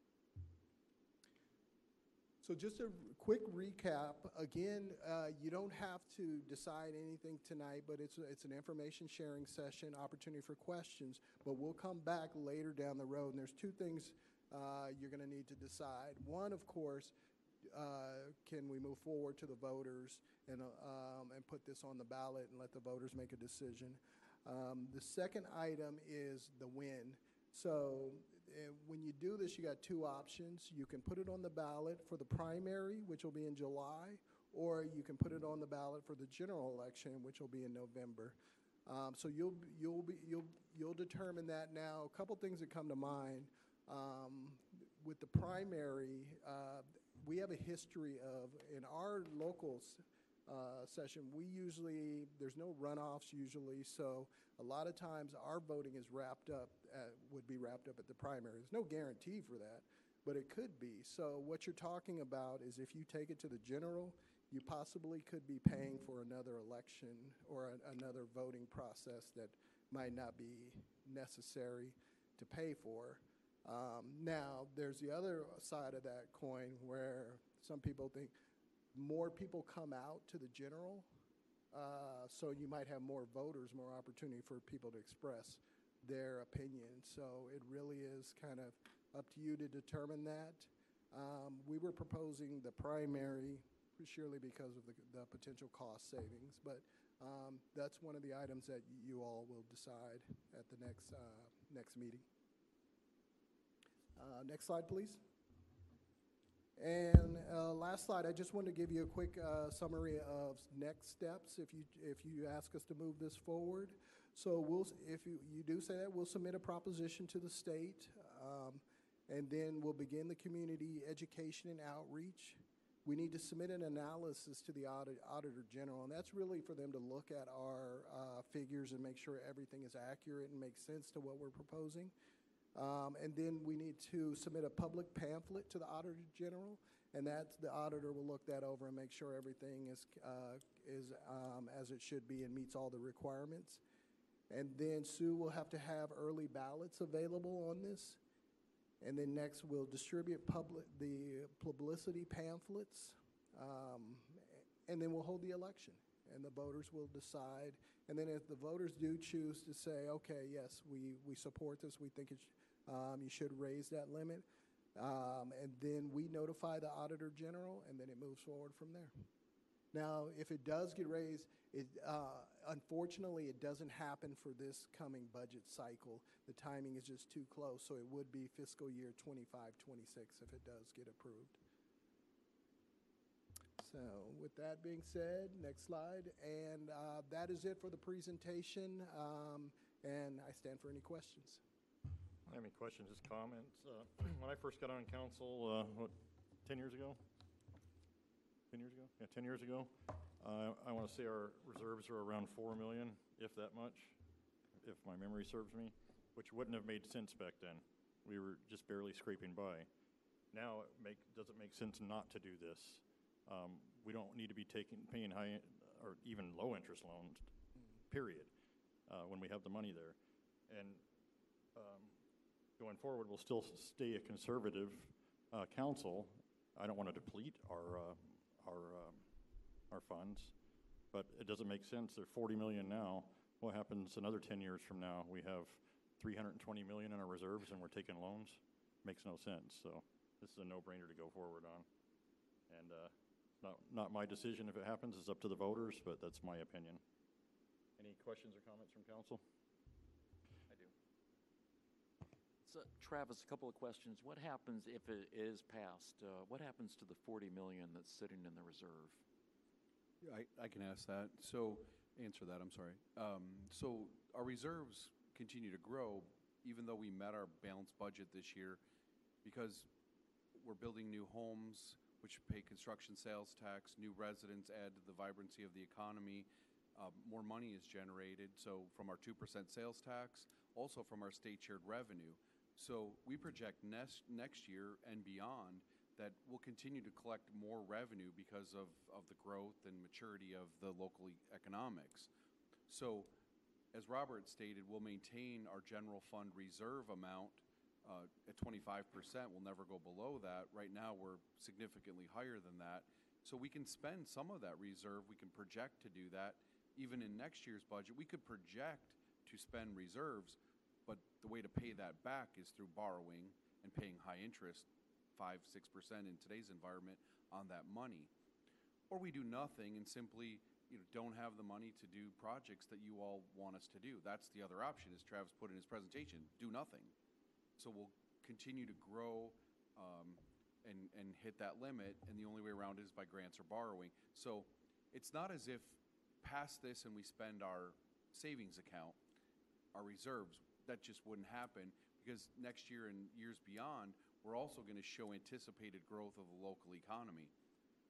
So just a quick recap, again, uh, you don't have to decide anything tonight, but it's, it's an information sharing session, opportunity for questions, but we'll come back later down the road, and there's two things uh, you're going to need to decide. One, of course, uh, can we move forward to the voters and, um, and put this on the ballot and let the voters make a decision? Um, The second item is the when. So when you do this, you got two options. You can put it on the ballot for the primary, which will be in July, or you can put it on the ballot for the general election, which will be in November. Um, so you'll you'll be you'll you'll determine that now. A couple things that come to mind um, with the primary. Uh, we have a history of in our local s- uh, session. We usually there's no runoffs usually, so a lot of times our voting is wrapped up at, would be wrapped up at the primary. There's no guarantee for that, but it could be. So what you're talking about is if you take it to the general, you possibly could be paying for another election or an, another voting process that might not be necessary to pay for. Um, now, there's the other side of that coin where some people think more people come out to the general, uh, so you might have more voters, more opportunity for people to express their opinion. So it really is kind of up to you to determine that. Um, we were proposing the primary surely because of the, the potential cost savings, but um, that's one of the items that you all will decide at the next, uh, next meeting. Uh, Next slide, please. And uh, last slide, I just wanted to give you a quick uh, summary of next steps if you, if you ask us to move this forward. So we'll, if you, you do say that, we'll submit a proposition to the state, um, and then we'll begin the community education and outreach. We need to submit an analysis to the audit, Auditor General, and that's really for them to look at our uh, figures and make sure everything is accurate and makes sense to what we're proposing. Um, and then we need to submit a public pamphlet to the Auditor General, and that the auditor will look that over and make sure everything is, uh, is um, as it should be and meets all the requirements. And then Sue will have to have early ballots available on this. And then next, we'll distribute public, the publicity pamphlets, um, and then we'll hold the election. And the voters will decide. And then if the voters do choose to say, okay, yes, we, we support this, we think um, you should raise that limit, um, and then we notify the Auditor General, and then it moves forward from there. Now, if it does get raised, it, uh, unfortunately, it doesn't happen for this coming budget cycle. The timing is just too close, so it would be fiscal year 25, 26 if it does get approved. So with that being said, next slide, and uh, that is it for the presentation, um, and I stand for any questions. I have any questions, just comments? Uh, When I first got on council, uh, what, 10 years ago? 10 years ago? Yeah, 10 years ago. Uh, I want to say our reserves are around 4 million, if that much, if my memory serves me, which wouldn't have made sense back then. We were just barely scraping by. Now, it make, does it make sense not to do this? Um, We don't need to be taking, paying high, or even low-interest loans, period, uh, when we have the money there. And um, going forward, we'll still stay a conservative uh, council. I don't want to deplete our, uh, our, um, our funds, but it doesn't make sense. They're 40 million now. What happens another 10 years from now? We have 320 million in our reserves and we're taking loans? Makes no sense. So this is a no-brainer to go forward on. And uh, not, not my decision if it happens. It's up to the voters, but that's my opinion. Any questions or comments from council? I do. So Travis, a couple of questions. What happens if it is passed? Uh, What happens to the 40 million that's sitting in the reserve? Yeah, I, I can ask that. So, answer that, I'm sorry. Um, so our reserves continue to grow even though we met our balanced budget this year because we're building new homes, which pay construction sales tax, new residents add to the vibrancy of the economy. Uh, more money is generated, so from our 2% sales tax, also from our state shared revenue. So we project next, year and beyond that we'll continue to collect more revenue because of, the growth and maturity of the local economics. So, as Robert stated, we'll maintain our general fund reserve amount uh, at twenty-five percent. We'll never go below that. Right now, we're significantly higher than that. So we can spend some of that reserve. We can project to do that. Even in next year's budget, we could project to spend reserves, the way to pay that back is through borrowing and paying high interest, five, six percent in today's environment on that money. Or we do nothing and simply, you know, don't have the money to do projects that you all want us to do. That's the other option, as Travis put in his presentation, do nothing. So we'll continue to grow um, and, and hit that limit, and the only way around is by grants or borrowing. So it's not as if past this and we spend our savings account, our reserves, that just wouldn't happen, because next year and years beyond, we're also going to show anticipated growth of the local economy.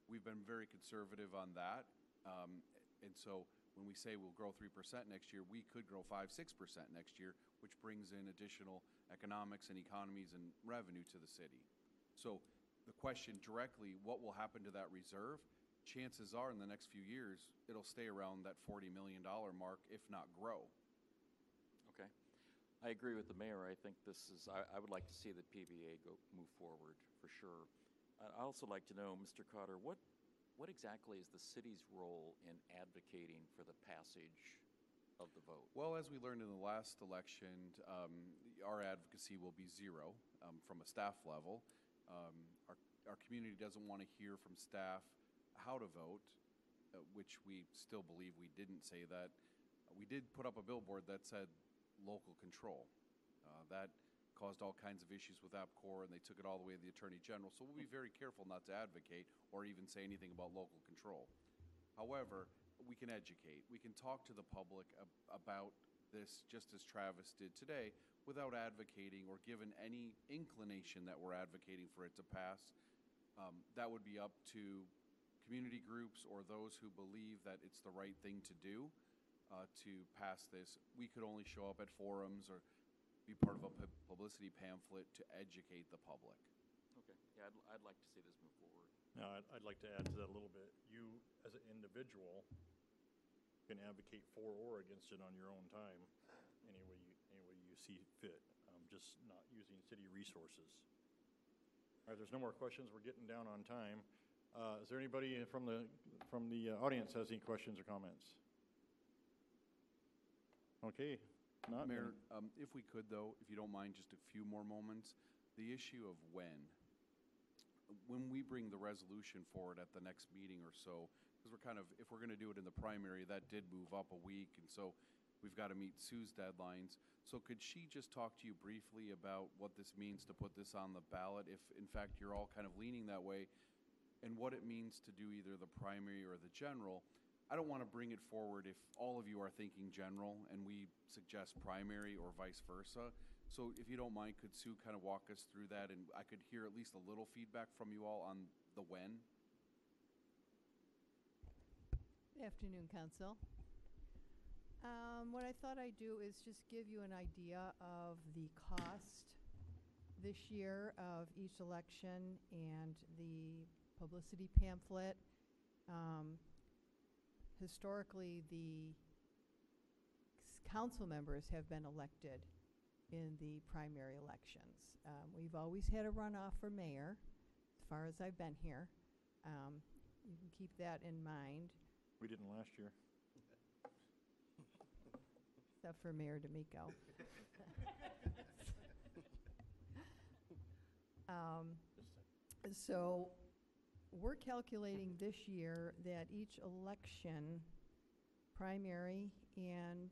We've been very conservative on that, um, and so when we say we'll grow three percent next year, we could grow five, six percent next year, which brings in additional economics and economies and revenue to the city. So the question directly, what will happen to that reserve? Chances are, in the next few years, it'll stay around that forty million dollar mark, if not grow. I agree with the mayor. I think this is, I, I would like to see the PBA go, move forward, for sure. I- I'd also like to know, Mr. Cotter, what, what exactly is the city's role in advocating for the passage of the vote? Well, as we learned in the last election, um, our advocacy will be zero um, from a staff level. Um, our, our community doesn't want to hear from staff how to vote, uh, which we still believe we didn't say that. We did put up a billboard that said local control. Uh, that caused all kinds of issues with APCOR, and they took it all the way to the Attorney General. So we'll be very careful not to advocate or even say anything about local control. However, we can educate. We can talk to the public ab- about this, just as Travis did today, without advocating or given any inclination that we're advocating for it to pass. Um, that would be up to community groups or those who believe that it's the right thing to do uh, to pass this. We could only show up at forums or be part of a pu- publicity pamphlet to educate the public. Okay. Yeah, I'd, I'd like to see this move forward. Now, I'd, I'd like to add to that a little bit. You, as an individual, can advocate for or against it on your own time, any way you, any way you see fit, um, just not using city resources. All right, there's no more questions. We're getting down on time. Uh, is there anybody from the, from the uh, audience has any questions or comments? Okay, not. Mayor, um, if we could though, if you don't mind, just a few more moments, the issue of when. When we bring the resolution forward at the next meeting or so, because we're kind of, if we're gonna do it in the primary, that did move up a week, and so we've got to meet Sue's deadlines. So could she just talk to you briefly about what this means to put this on the ballot, if in fact you're all kind of leaning that way, and what it means to do either the primary or the general? I don't want to bring it forward if all of you are thinking general and we suggest primary or vice versa. So if you don't mind, could Sue kind of walk us through that and I could hear at least a little feedback from you all on the when? Good afternoon, Council. Um, What I thought I'd do is just give you an idea of the cost this year of each election and the publicity pamphlet. Um, Historically, the s- council members have been elected in the primary elections. Um, We've always had a runoff for mayor, as far as I've been here. Um, You can keep that in mind. We didn't last year. Except for Mayor D'Amico. Um, So we're calculating this year that each election, primary and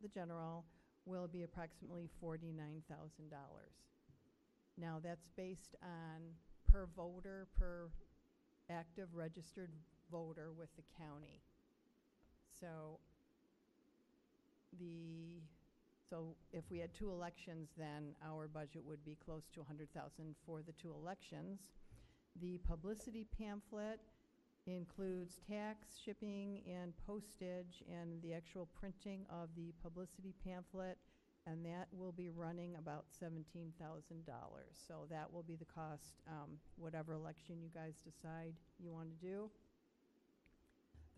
the general, will be approximately $49,000. Now, that's based on per voter, per active registered voter with the county. So the, so if we had two elections, then our budget would be close to 100,000 for the two elections. The publicity pamphlet includes tax, shipping, and postage, and the actual printing of the publicity pamphlet and that will be running about $17,000. So that will be the cost, um, whatever election you guys decide you want to do.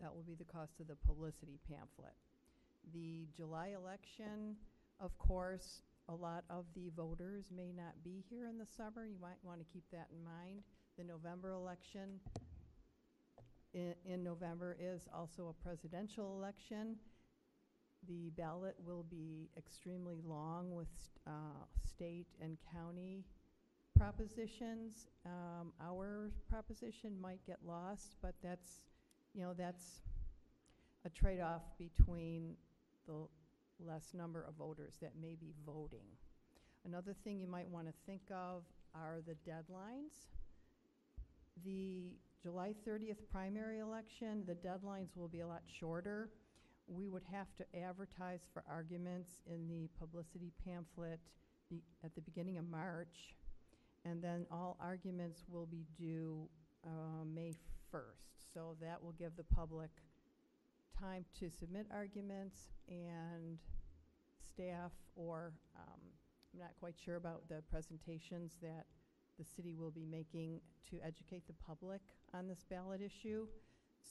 That will be the cost of the publicity pamphlet. The July election, of course, a lot of the voters may not be here in the summer. You might want to keep that in mind. The November election in, November is also a presidential election. The ballot will be extremely long with uh, state and county propositions. Um, Our proposition might get lost, but that's, you know, that's a trade-off between the less number of voters that may be voting. Another thing you might want to think of are the deadlines. The July 30th primary election, the deadlines will be a lot shorter. We would have to advertise for arguments in the publicity pamphlet at the beginning of March, and then all arguments will be due uh, May 1st. So that will give the public time to submit arguments and staff, or um, I'm not quite sure about the presentations that the city will be making to educate the public on this ballot issue.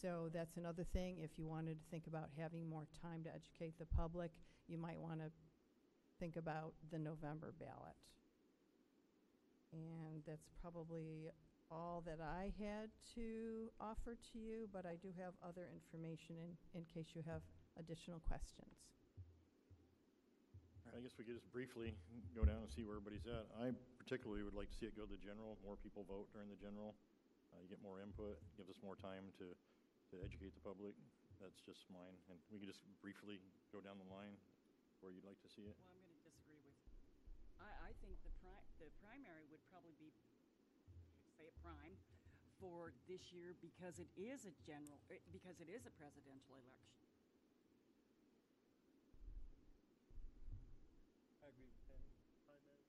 So that's another thing, if you wanted to think about having more time to educate the public, you might want to think about the November ballot. And that's probably all that I had to offer to you, but I do have other information in, in case you have additional questions. I guess we could just briefly go down and see where everybody's at. I particularly would like to see it go to the general, more people vote during the general. Uh, you get more input, gives us more time to, to educate the public. That's just mine, and we could just briefly go down the line where you'd like to see it. Well, I'm going to disagree with, you. I, I think the pri, the primary would probably be, say it prime, for this year because it is a general, eh, because it is a presidential election. I agree with Penny. Primary.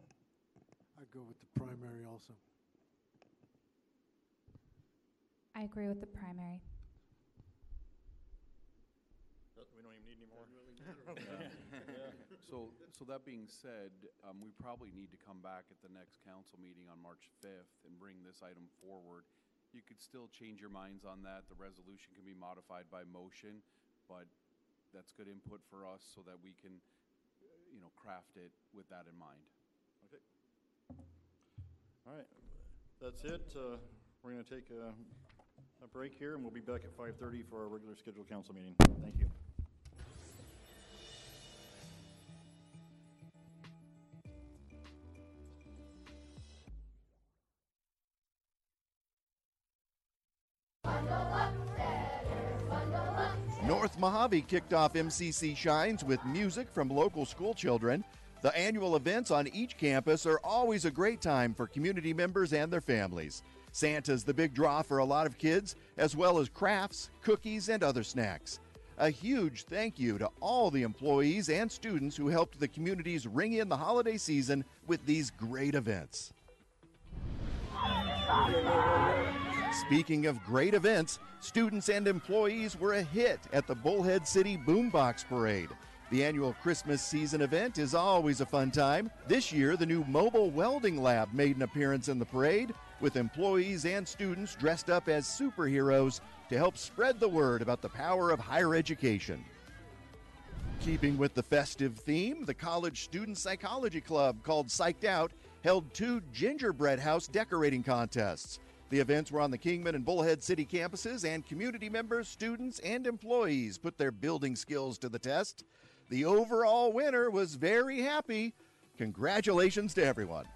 I'd go with the primary also. I agree with the primary. We don't even need any more. So, so that being said, um, we probably need to come back at the next council meeting on March 5th and bring this item forward. You could still change your minds on that. The resolution can be modified by motion, but that's good input for us so that we can, uh, you know, craft it with that in mind. All right, that's it. Uh, We're going to take a, a break here, and we'll be back at 5:30 for our regular scheduled council meeting. Thank you. North Mohave kicked off MCC Shines with music from local school children. The annual events on each campus are always a great time for community members and their families. Santa's the big draw for a lot of kids, as well as crafts, cookies, and other snacks. A huge thank you to all the employees and students who helped the communities ring in the holiday season with these great events. Speaking of great events, students and employees were a hit at the Bullhead City Boombox Parade. The annual Christmas season event is always a fun time. This year, the new mobile welding lab made an appearance in the parade, with employees and students dressed up as superheroes to help spread the word about the power of higher education. Keeping with the festive theme, the College Student Psychology Club, called Psyched Out, held two gingerbread house decorating contests. The events were on the Kingman and Bullhead City campuses, and community members, students, and employees put their building skills to the test. The overall winner was very happy. Congratulations to everyone.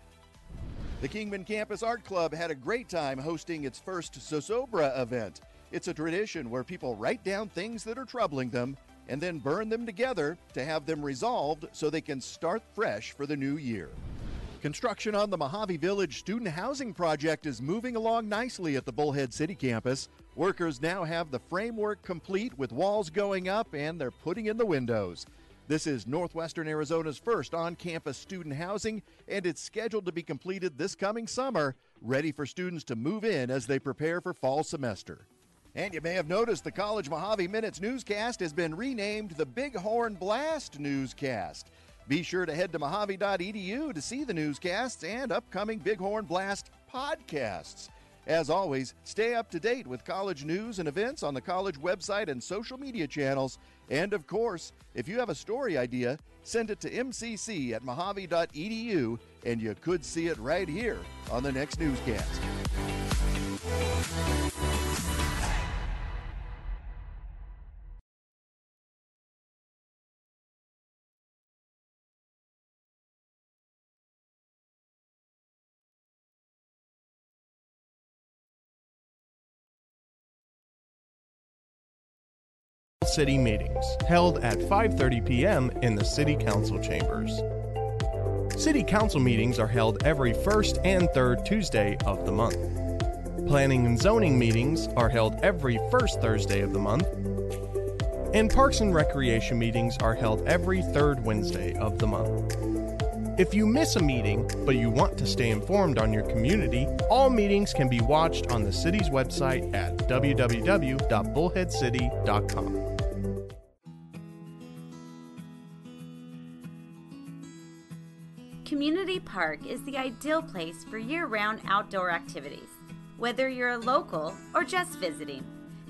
The Kingman Campus Art Club had a great time hosting its first Zozobra event. It's a tradition where people write down things that are troubling them and then burn them together to have them resolved so they can start fresh for the new year. Construction on the Mojave Village student housing project is moving along nicely at the Bullhead City campus. Workers now have the framework complete with walls going up and they're putting in the windows. This is Northwestern Arizona's first on campus student housing, and it's scheduled to be completed this coming summer, ready for students to move in as they prepare for fall semester. And you may have noticed the College Mohave Minutes newscast has been renamed the Bighorn Blast Newscast. Be sure to head to mohave.edu to see the newscasts and upcoming Bighorn Blast podcasts. As always, stay up to date with college news and events on the college website and social media channels. And of course, if you have a story idea, send it to mcc at mohave.edu and you could see it right here on the next newscast. City meetings held at 5:30 p.m. in the city council chambers. City council meetings are held every first and third Tuesday of the month. Planning and zoning meetings are held every first Thursday of the month. And Parks and Recreation meetings are held every third Wednesday of the month. If you miss a meeting, but you want to stay informed on your community, all meetings can be watched on the city's website at www.bullheadcity.com. Community Park is the ideal place for year round outdoor activities. Whether you're a local or just visiting,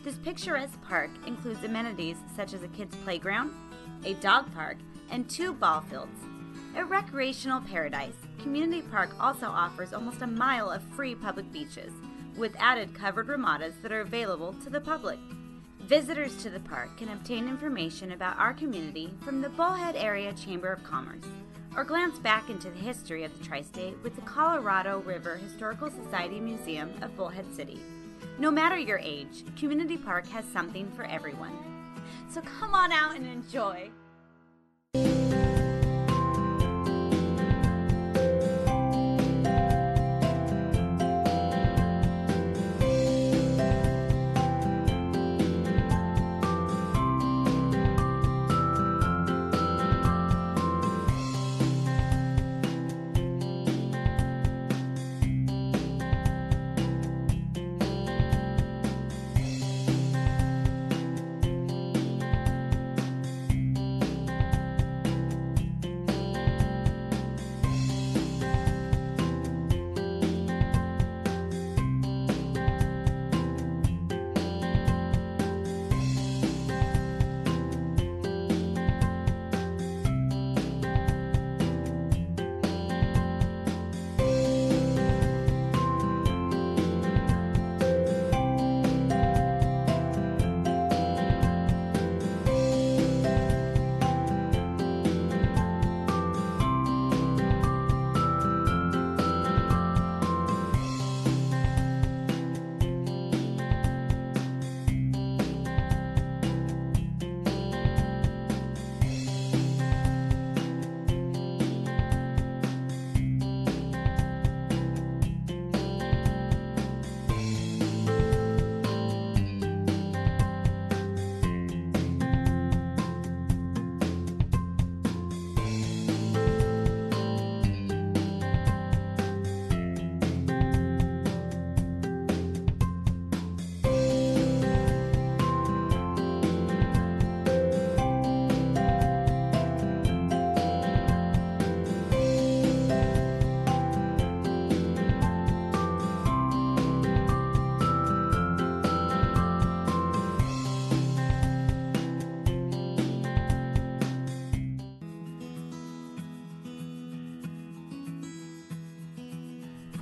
this picturesque park includes amenities such as a kids' playground, a dog park, and two ball fields. A recreational paradise, Community Park also offers almost a mile of free public beaches, with added covered ramadas that are available to the public. Visitors to the park can obtain information about our community from the Bullhead Area Chamber of Commerce or glance back into the history of the Tri State with the Colorado River Historical Society Museum of Bullhead City. No matter your age, Community Park has something for everyone. So come on out and enjoy.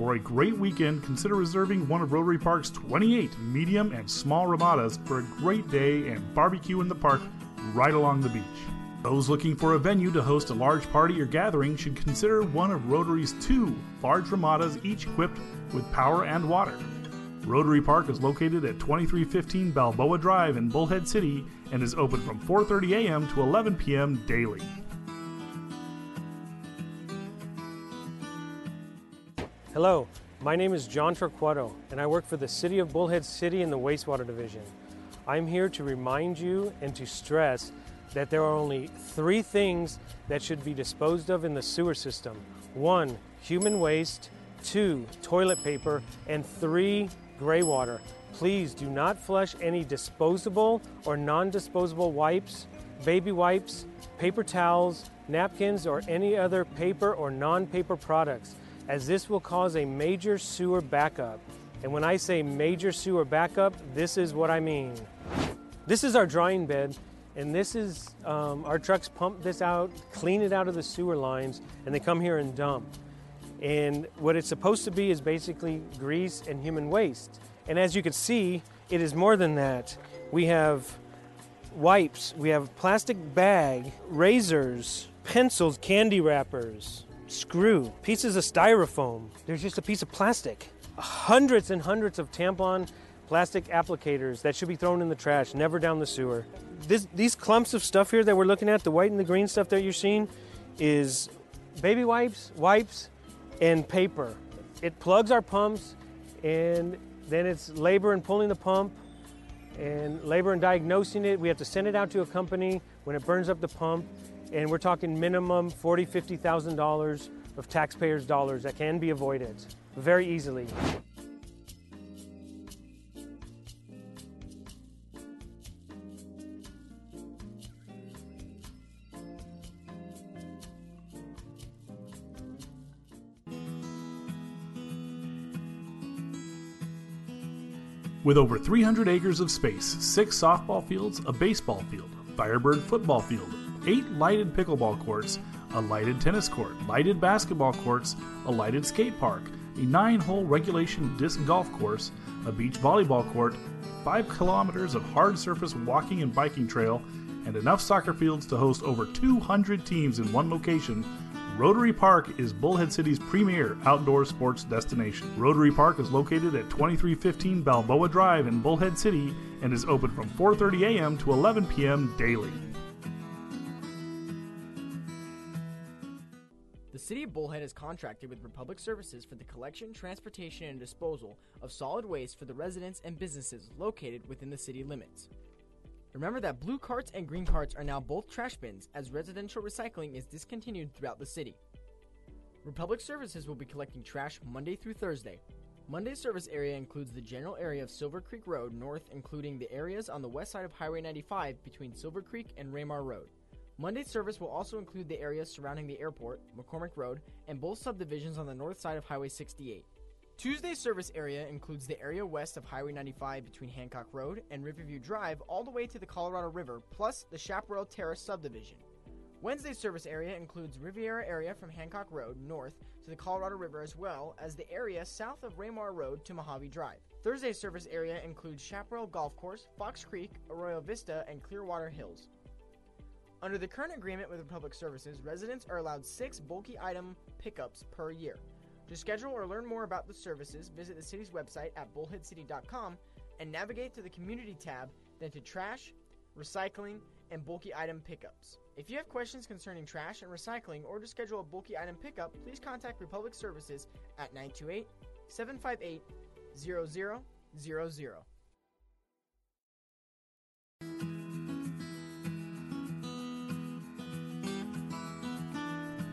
For a great weekend, consider reserving one of Rotary Park's 28 medium and small ramadas for a great day and barbecue in the park right along the beach. Those looking for a venue to host a large party or gathering should consider one of Rotary's two large ramadas, each equipped with power and water. Rotary Park is located at 2315 Balboa Drive in Bullhead City and is open from 4:30 a.m. to 11 p.m. daily. Hello, my name is John Torquato, and I work for the City of Bullhead City in the Wastewater Division. I'm here to remind you and to stress that there are only three things that should be disposed of in the sewer system. One, human waste, two, toilet paper, and three, gray water. please do not flush any disposable or non-disposable wipes, baby wipes, paper towels, napkins, or any other paper or non-paper products, as this will cause a major sewer backup. And when I say major sewer backup, this is what I mean. This is our drying bed, and this is um, our trucks pump this out, clean it out of the sewer lines, and they come here and dump. And what it's supposed to be is basically grease and human waste. And as you can see, it is more than that. We have wipes, we have plastic bag, razors, pencils, candy wrappers, screw, pieces of styrofoam. There's just a piece of plastic. Hundreds and hundreds of tampon plastic applicators that should be thrown in the trash, never down the sewer. This, these clumps of stuff here that we're looking at, the white and the green stuff that you're seeing, is baby wipes, wipes, and paper. It plugs our pumps, and then it's labor in pulling the pump and labor in diagnosing it. We have to send it out to a company when it burns up the pump, and we're talking minimum forty, fifty thousand dollars of taxpayers' dollars that can be avoided very easily. With over 300 acres of space, six softball fields, a baseball field, Firebird football field, eight lighted pickleball courts, a lighted tennis court, lighted basketball courts, a lighted skate park, a nine hole regulation disc golf course, a beach volleyball court, five kilometers of hard surface walking and biking trail, and enough soccer fields to host over 200 teams in one location Rotary Park is Bullhead City's premier outdoor sports destination. Rotary Park is located at 2315 Balboa Drive in Bullhead City and is open from 4:30 a.m. to 11 p.m. daily. City of Bullhead is contracted with Republic Services for the collection, transportation, and disposal of solid waste for the residents and businesses located within the city limits. Remember that blue carts and green carts are now both trash bins as residential recycling is discontinued throughout the city. Republic Services will be collecting trash Monday through Thursday. Monday's service area includes the general area of Silver Creek Road north, including the areas on the west side of Highway 95 between Silver Creek and Ramar Road. Monday's service will also include the areas surrounding the airport, McCormick Road, and both subdivisions on the north side of Highway 68. Tuesday's service area includes the area west of Highway 95 between Hancock Road and Riverview Drive all the way to the Colorado River, plus the Chaparral Terrace subdivision. Wednesday's service area includes Riviera area from Hancock Road north to the Colorado River as well as the area south of Ramar Road to Mojave Drive. Thursday's service area includes Chaparral Golf Course, Fox Creek, Arroyo Vista, and Clearwater Hills. Under the current agreement with Republic Services, residents are allowed six bulky item pickups per year. To schedule or learn more about the services, visit the city's website at bullheadcity.com and navigate to the Community tab, then to Trash, Recycling, and Bulky Item Pickups. If you have questions concerning trash and recycling or to schedule a bulky item pickup, please contact Republic Services at 928 758 0000.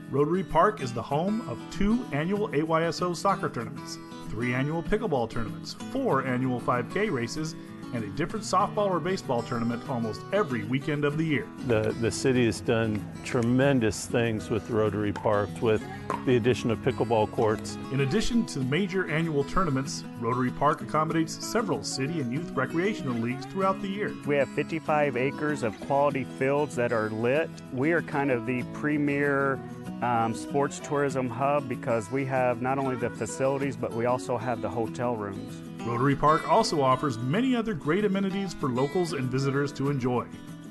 Rotary Park is the home of two annual AYSO soccer tournaments, three annual pickleball tournaments, four annual 5K races, and a different softball or baseball tournament almost every weekend of the year. The, the city has done tremendous things with Rotary Park with the addition of pickleball courts. In addition to major annual tournaments, Rotary Park accommodates several city and youth recreational leagues throughout the year. We have 55 acres of quality fields that are lit. We are kind of the premier um, sports tourism hub because we have not only the facilities, but we also have the hotel rooms. Rotary Park also offers many other great amenities for locals and visitors to enjoy.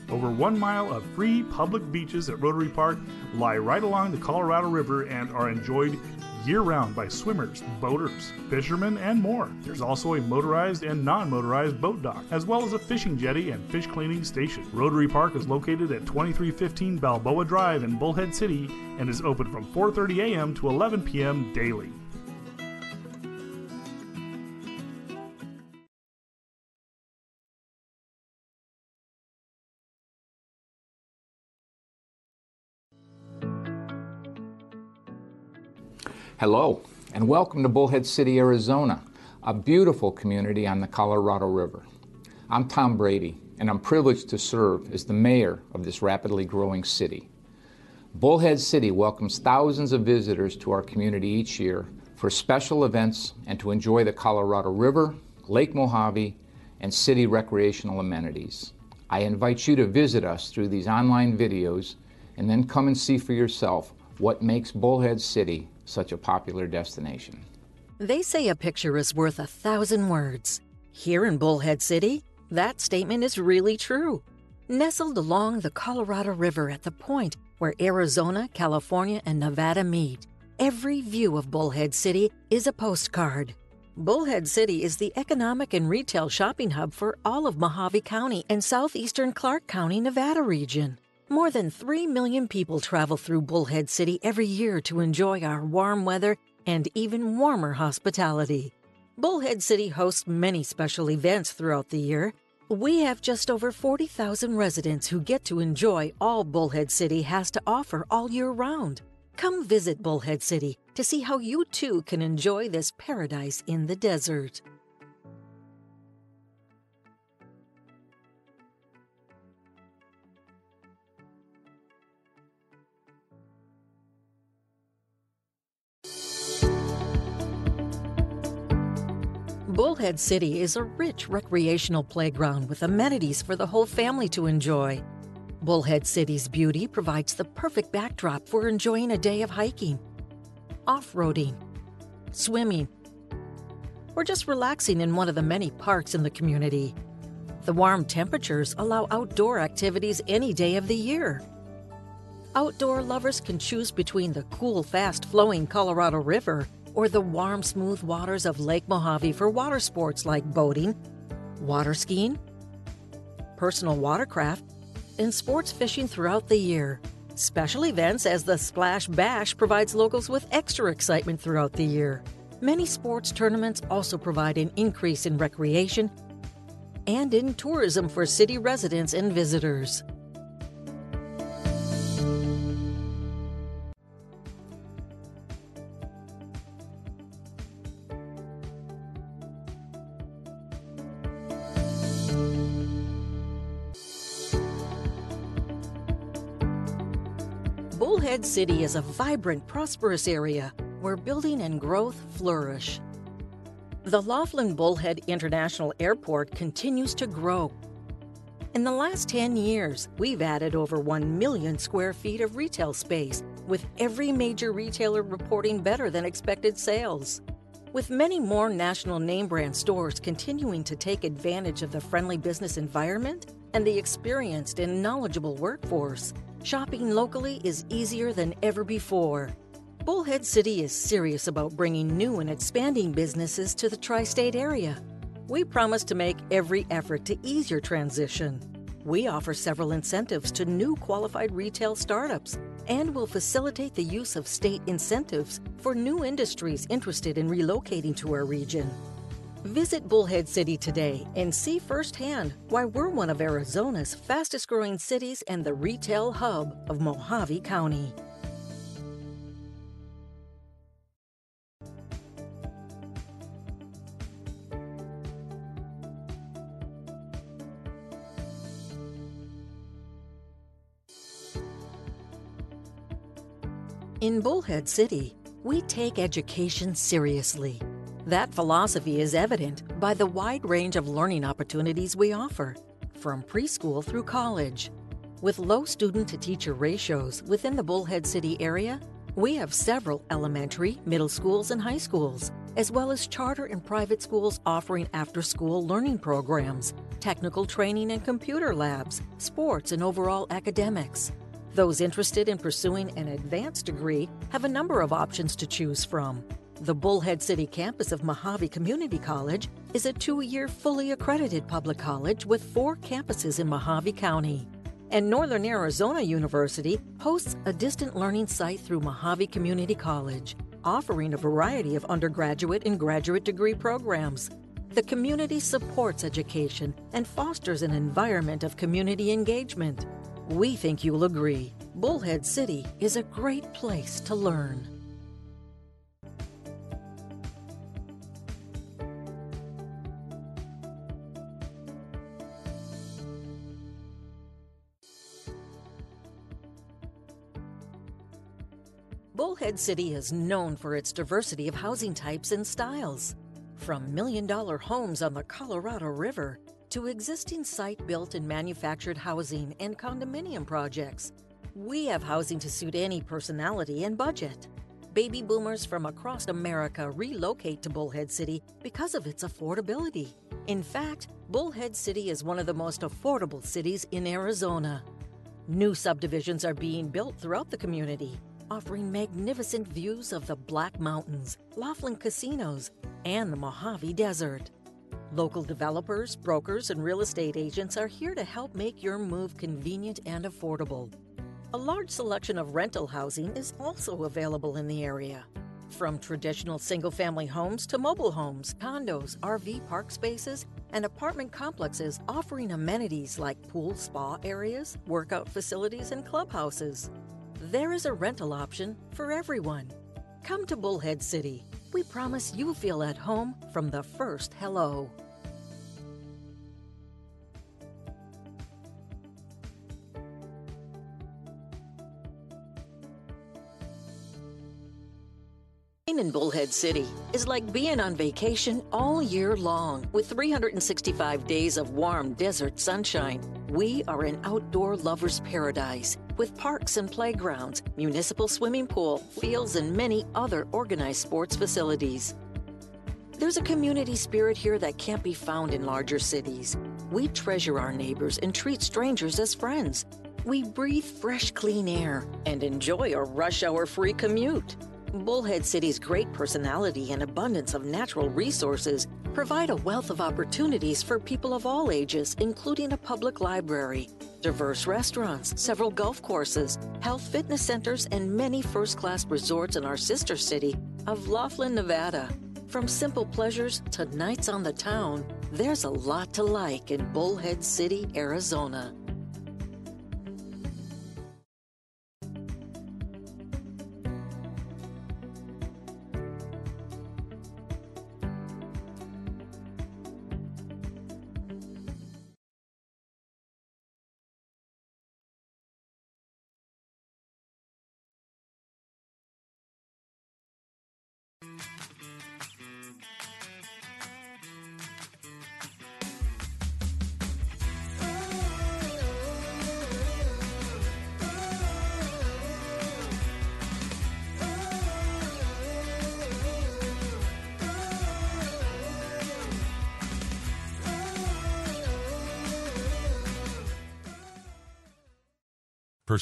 Over one mile of free public beaches at Rotary Park lie right along the Colorado River and are enjoyed year round by swimmers, boaters, fishermen, and more. There's also a motorized and non motorized boat dock, as well as a fishing jetty and fish cleaning station. Rotary Park is located at 2315 Balboa Drive in Bullhead City and is open from 4:30 a.m. to 11 p.m. daily. Hello, and welcome to Bullhead City, Arizona. a beautiful community on the Colorado River. I'm Tom Brady, and I'm privileged to serve as the mayor of this rapidly growing city. Bullhead City welcomes thousands of visitors to our community each year for special events and to enjoy the Colorado River, Lake Mohave, and city recreational amenities. I invite you to visit us through these online videos and then come and see for yourself what makes Bullhead City such a popular destination. They say a picture is worth a thousand words. Here in Bullhead City, that statement is really true. Nestled along the Colorado River at the point where Arizona, California, and Nevada meet, every view of Bullhead City is a postcard. Bullhead City is the economic and retail shopping hub for all of Mohave County and southeastern Clark County, Nevada region. More than 3 million people travel through Bullhead City every year to enjoy our warm weather and even warmer hospitality. Bullhead City hosts many special events throughout the year. We have just over 40,000 residents who get to enjoy all Bullhead City has to offer all year round. Come visit Bullhead City to see how you too can enjoy this paradise in the desert. Bullhead City is a rich recreational playground with amenities for the whole family to enjoy. Bullhead City's beauty provides the perfect backdrop for enjoying a day of hiking, off roading, swimming, or just relaxing in one of the many parks in the community. The warm temperatures allow outdoor activities any day of the year. Outdoor lovers can choose between the cool, fast flowing Colorado River or the warm, smooth waters of Lake Mohave for water sports like boating, water skiing, personal watercraft, and sports fishing throughout the year. Special events as the Splash Bash provides locals with extra excitement throughout the year. Many sports tournaments also provide an increase in recreation and in tourism for city residents and visitors. Bullhead City is a vibrant, prosperous area where building and growth flourish. The Laughlin Bullhead International Airport continues to grow. In the last 10 years, we've added over 1 million square feet of retail space, with every major retailer reporting better than expected sales. With many more national name brand stores continuing to take advantage of the friendly business environment and the experienced and knowledgeable workforce, shopping locally is easier than ever before. Bullhead City is serious about bringing new and expanding businesses to the tri state area. We promise to make every effort to ease your transition. We offer several incentives to new qualified retail startups and will facilitate the use of state incentives for new industries interested in relocating to our region. Visit Bullhead City today and see firsthand why we're one of Arizona's fastest growing cities and the retail hub of Mohave County. In Bullhead City, we take education seriously. That philosophy is evident by the wide range of learning opportunities we offer, from preschool through college. With low student to teacher ratios within the Bullhead City area, we have several elementary, middle schools, and high schools, as well as charter and private schools offering after school learning programs, technical training and computer labs, sports, and overall academics. Those interested in pursuing an advanced degree have a number of options to choose from. The Bullhead City campus of Mohave Community College is a two year fully accredited public college with four campuses in Mohave County. And Northern Arizona University hosts a distant learning site through Mohave Community College, offering a variety of undergraduate and graduate degree programs. The community supports education and fosters an environment of community engagement. We think you'll agree. Bullhead City is a great place to learn. Bullhead City is known for its diversity of housing types and styles. From million dollar homes on the Colorado River to existing site built and manufactured housing and condominium projects, we have housing to suit any personality and budget. Baby boomers from across America relocate to Bullhead City because of its affordability. In fact, Bullhead City is one of the most affordable cities in Arizona. New subdivisions are being built throughout the community, offering magnificent views of the Black Mountains, Laughlin casinos, and the Mojave Desert. Local developers, brokers, and real estate agents are here to help make your move convenient and affordable. A large selection of rental housing is also available in the area. From traditional single family homes to mobile homes, condos, RV park spaces, and apartment complexes offering amenities like pool spa areas, workout facilities, and clubhouses. There is a rental option for everyone. Come to Bullhead City. We promise you'll feel at home from the first hello. In Bullhead City is like being on vacation all year long with 365 days of warm desert sunshine. We are an outdoor lover's paradise with parks and playgrounds, municipal swimming pool, fields, and many other organized sports facilities. There's a community spirit here that can't be found in larger cities. We treasure our neighbors and treat strangers as friends. We breathe fresh, clean air and enjoy a rush hour free commute. Bullhead City's great personality and abundance of natural resources provide a wealth of opportunities for people of all ages, including a public library, diverse restaurants, several golf courses, health fitness centers, and many first class resorts in our sister city of Laughlin, Nevada. From simple pleasures to nights on the town, there's a lot to like in Bullhead City, Arizona.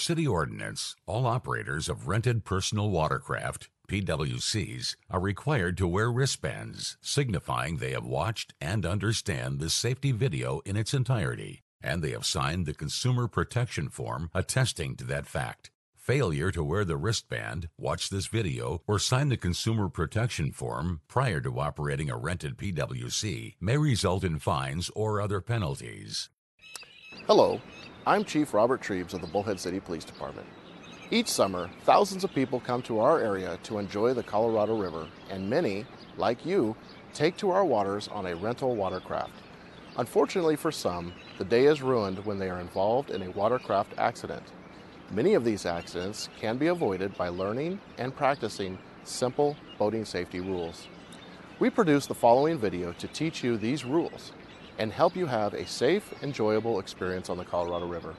City ordinance, all operators of rented personal watercraft, PWCs, are required to wear wristbands, signifying they have watched and understand the safety video in its entirety, and they have signed the Consumer Protection Form attesting to that fact. Failure to wear the wristband, watch this video, or sign the Consumer Protection Form prior to operating a rented PWC may result in fines or other penalties. Hello, I'm Chief Robert Treves of the Bullhead City Police Department. Each summer, thousands of people come to our area to enjoy the Colorado River, and many, like you, take to our waters on a rental watercraft. Unfortunately for some, the day is ruined when they are involved in a watercraft accident. Many of these accidents can be avoided by learning and practicing simple boating safety rules. We produce the following video to teach you these rules and help you have a safe, enjoyable experience on the Colorado River.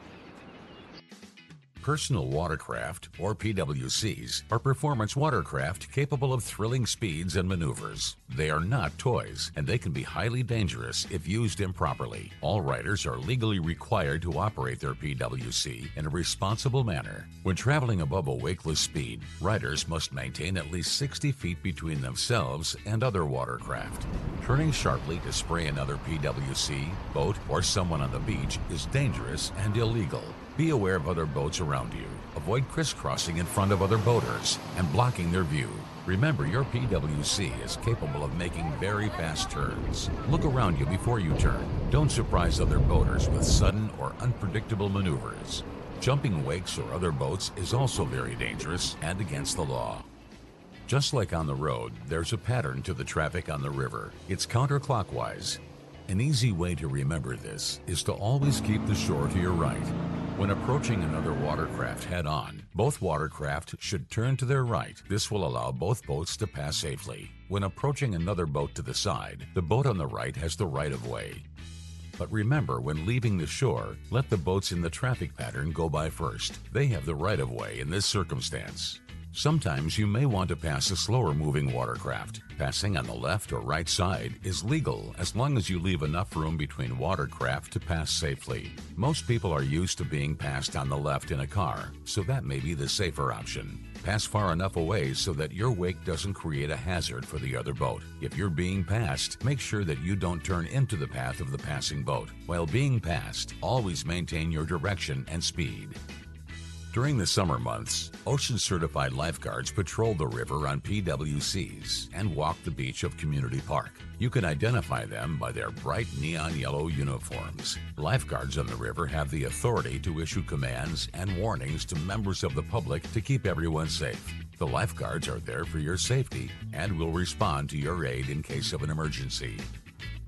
Personal watercraft, or PWCs, are performance watercraft capable of thrilling speeds and maneuvers. They are not toys, and they can be highly dangerous if used improperly. All riders are legally required to operate their PWC in a responsible manner. When traveling above a wakeless speed, riders must maintain at least 60 feet between themselves and other watercraft. Turning sharply to spray another PWC, boat, or someone on the beach is dangerous and illegal. Be aware of other boats around you. Avoid crisscrossing in front of other boaters and blocking their view. Remember, your PWC is capable of making very fast turns. Look around you before you turn. Don't surprise other boaters with sudden or unpredictable maneuvers. Jumping wakes or other boats is also very dangerous and against the law. Just like on the road, there's a pattern to the traffic on the river. It's counterclockwise. An easy way to remember this is to always keep the shore to your right. When approaching another watercraft head on, both watercraft should turn to their right. This will allow both boats to pass safely. When approaching another boat to the side, the boat on the right has the right of way. But remember, when leaving the shore, let the boats in the traffic pattern go by first. They have the right of way in this circumstance. Sometimes you may want to pass a slower moving watercraft. Passing on the left or right side is legal as long as you leave enough room between watercraft to pass safely. Most people are used to being passed on the left in a car, so that may be the safer option. Pass far enough away so that your wake doesn't create a hazard for the other boat. If you're being passed, make sure that you don't turn into the path of the passing boat. While being passed, always maintain your direction and speed. During the summer months, ocean certified lifeguards patrol the river on PWCs and walk the beach of Community Park. You can identify them by their bright neon yellow uniforms. Lifeguards on the river have the authority to issue commands and warnings to members of the public to keep everyone safe. The lifeguards are there for your safety and will respond to your aid in case of an emergency.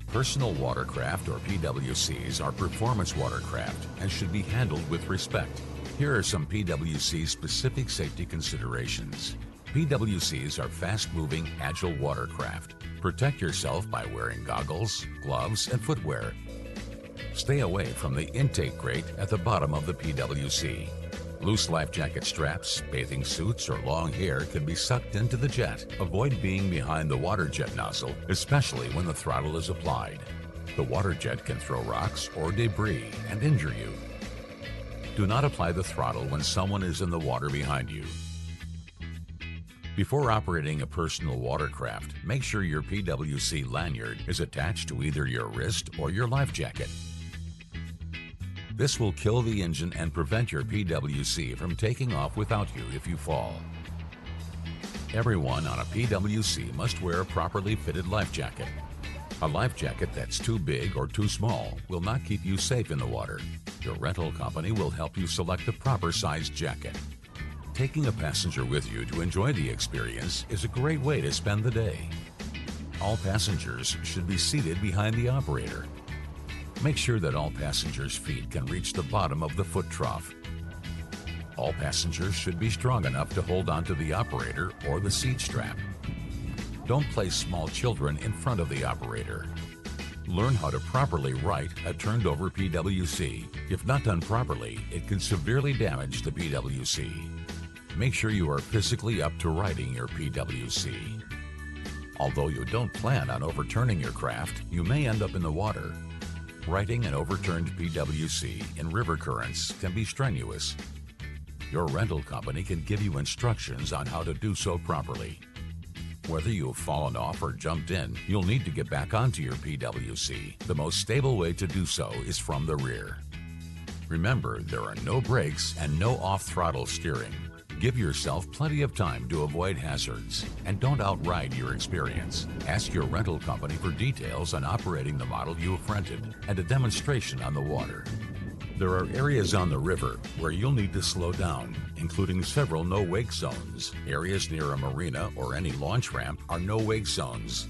Personal watercraft or PWCs are performance watercraft and should be handled with respect. Here are some PWC specific safety considerations. PWCs are fast moving, agile watercraft. Protect yourself by wearing goggles, gloves, and footwear. Stay away from the intake grate at the bottom of the PWC. Loose life jacket straps, bathing suits, or long hair can be sucked into the jet. Avoid being behind the water jet nozzle, especially when the throttle is applied. The water jet can throw rocks or debris and injure you. Do not apply the throttle when someone is in the water behind you. Before operating a personal watercraft, make sure your PWC lanyard is attached to either your wrist or your life jacket. This will kill the engine and prevent your PWC from taking off without you if you fall. Everyone on a PWC must wear a properly fitted life jacket. A life jacket that's too big or too small will not keep you safe in the water. Your rental company will help you select the proper sized jacket. Taking a passenger with you to enjoy the experience is a great way to spend the day. All passengers should be seated behind the operator. Make sure that all passengers' feet can reach the bottom of the foot trough. All passengers should be strong enough to hold onto the operator or the seat strap. Don't place small children in front of the operator. Learn how to properly write a turned over PWC. If not done properly, it can severely damage the PWC. Make sure you are physically up to writing your PWC. Although you don't plan on overturning your craft, you may end up in the water. Writing an overturned PWC in river currents can be strenuous. Your rental company can give you instructions on how to do so properly. Whether you've fallen off or jumped in, you'll need to get back onto your PWC. The most stable way to do so is from the rear. Remember, there are no brakes and no off throttle steering. Give yourself plenty of time to avoid hazards and don't outride your experience. Ask your rental company for details on operating the model you have rented and a demonstration on the water. There are areas on the river where you'll need to slow down, including several no wake zones. Areas near a marina or any launch ramp are no wake zones.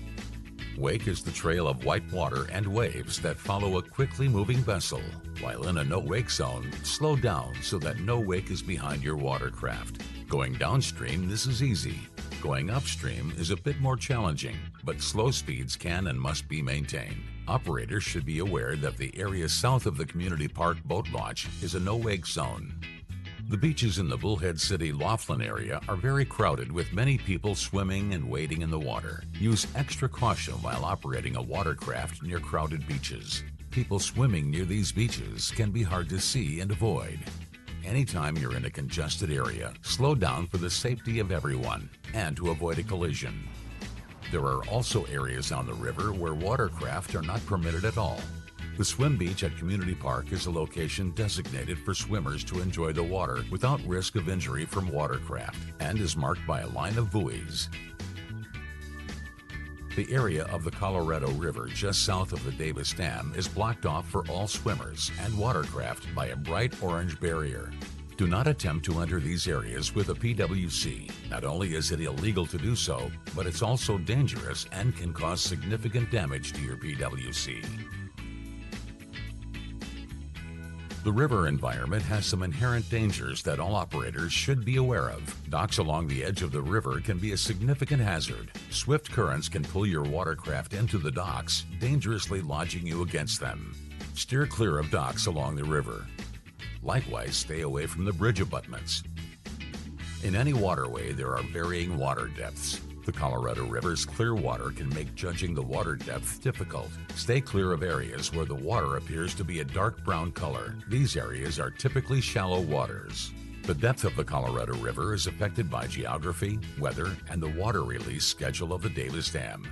Wake is the trail of white water and waves that follow a quickly moving vessel. While in a no wake zone, slow down so that no wake is behind your watercraft. Going downstream, this is easy. Going upstream is a bit more challenging, but slow speeds can and must be maintained. Operators should be aware that the area south of the Community Park boat launch is a no wake zone. The beaches in the Bullhead City Laughlin area are very crowded with many people swimming and wading in the water. Use extra caution while operating a watercraft near crowded beaches. People swimming near these beaches can be hard to see and avoid. Anytime you're in a congested area, slow down for the safety of everyone and to avoid a collision. There are also areas on the river where watercraft are not permitted at all. The swim beach at Community Park is a location designated for swimmers to enjoy the water without risk of injury from watercraft and is marked by a line of buoys. The area of the Colorado River just south of the Davis Dam is blocked off for all swimmers and watercraft by a bright orange barrier. Do not attempt to enter these areas with a PWC. Not only is it illegal to do so, but it's also dangerous and can cause significant damage to your PWC. The river environment has some inherent dangers that all operators should be aware of. Docks along the edge of the river can be a significant hazard. Swift currents can pull your watercraft into the docks, dangerously lodging you against them. Steer clear of docks along the river. Likewise, stay away from the bridge abutments. In any waterway, there are varying water depths. The Colorado River's clear water can make judging the water depth difficult. Stay clear of areas where the water appears to be a dark brown color. These areas are typically shallow waters. The depth of the Colorado River is affected by geography, weather, and the water release schedule of the Davis Dam.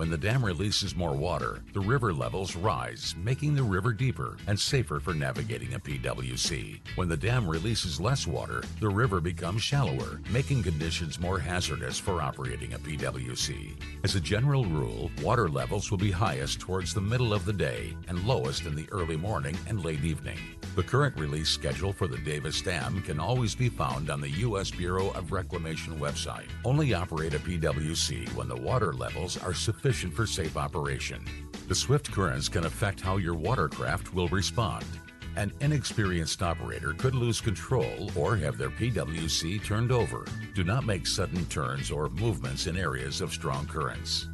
When the dam releases more water, the river levels rise, making the river deeper and safer for navigating a PWC. When the dam releases less water, the river becomes shallower, making conditions more hazardous for operating a PWC. As a general rule, water levels will be highest towards the middle of the day and lowest in the early morning and late evening. The current release schedule for the Davis Dam can always be found on the U.S. Bureau of Reclamation website. Only operate a PWC when the water levels are sufficient for safe operation. The swift currents can affect how your watercraft will respond. An inexperienced operator could lose control or have their PWC turned over. Do not make sudden turns or movements in areas of strong currents.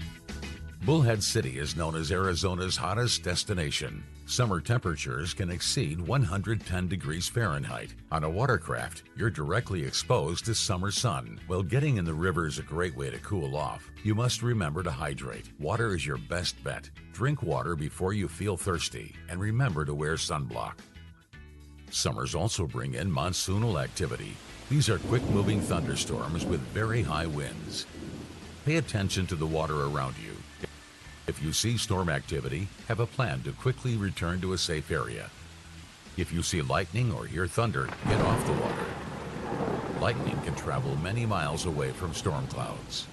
Bullhead City is known as Arizona's hottest destination. Summer temperatures can exceed 110 degrees Fahrenheit. On a watercraft, you're directly exposed to summer sun. While getting in the river is a great way to cool off, you must remember to hydrate. Water is your best bet. Drink water before you feel thirsty, and remember to wear sunblock. Summers also bring in monsoonal activity. These are quick moving thunderstorms with very high winds. Pay attention to the water around you. If you see storm activity, have a plan to quickly return to a safe area. If you see lightning or hear thunder, get off the water. Lightning can travel many miles away from storm clouds.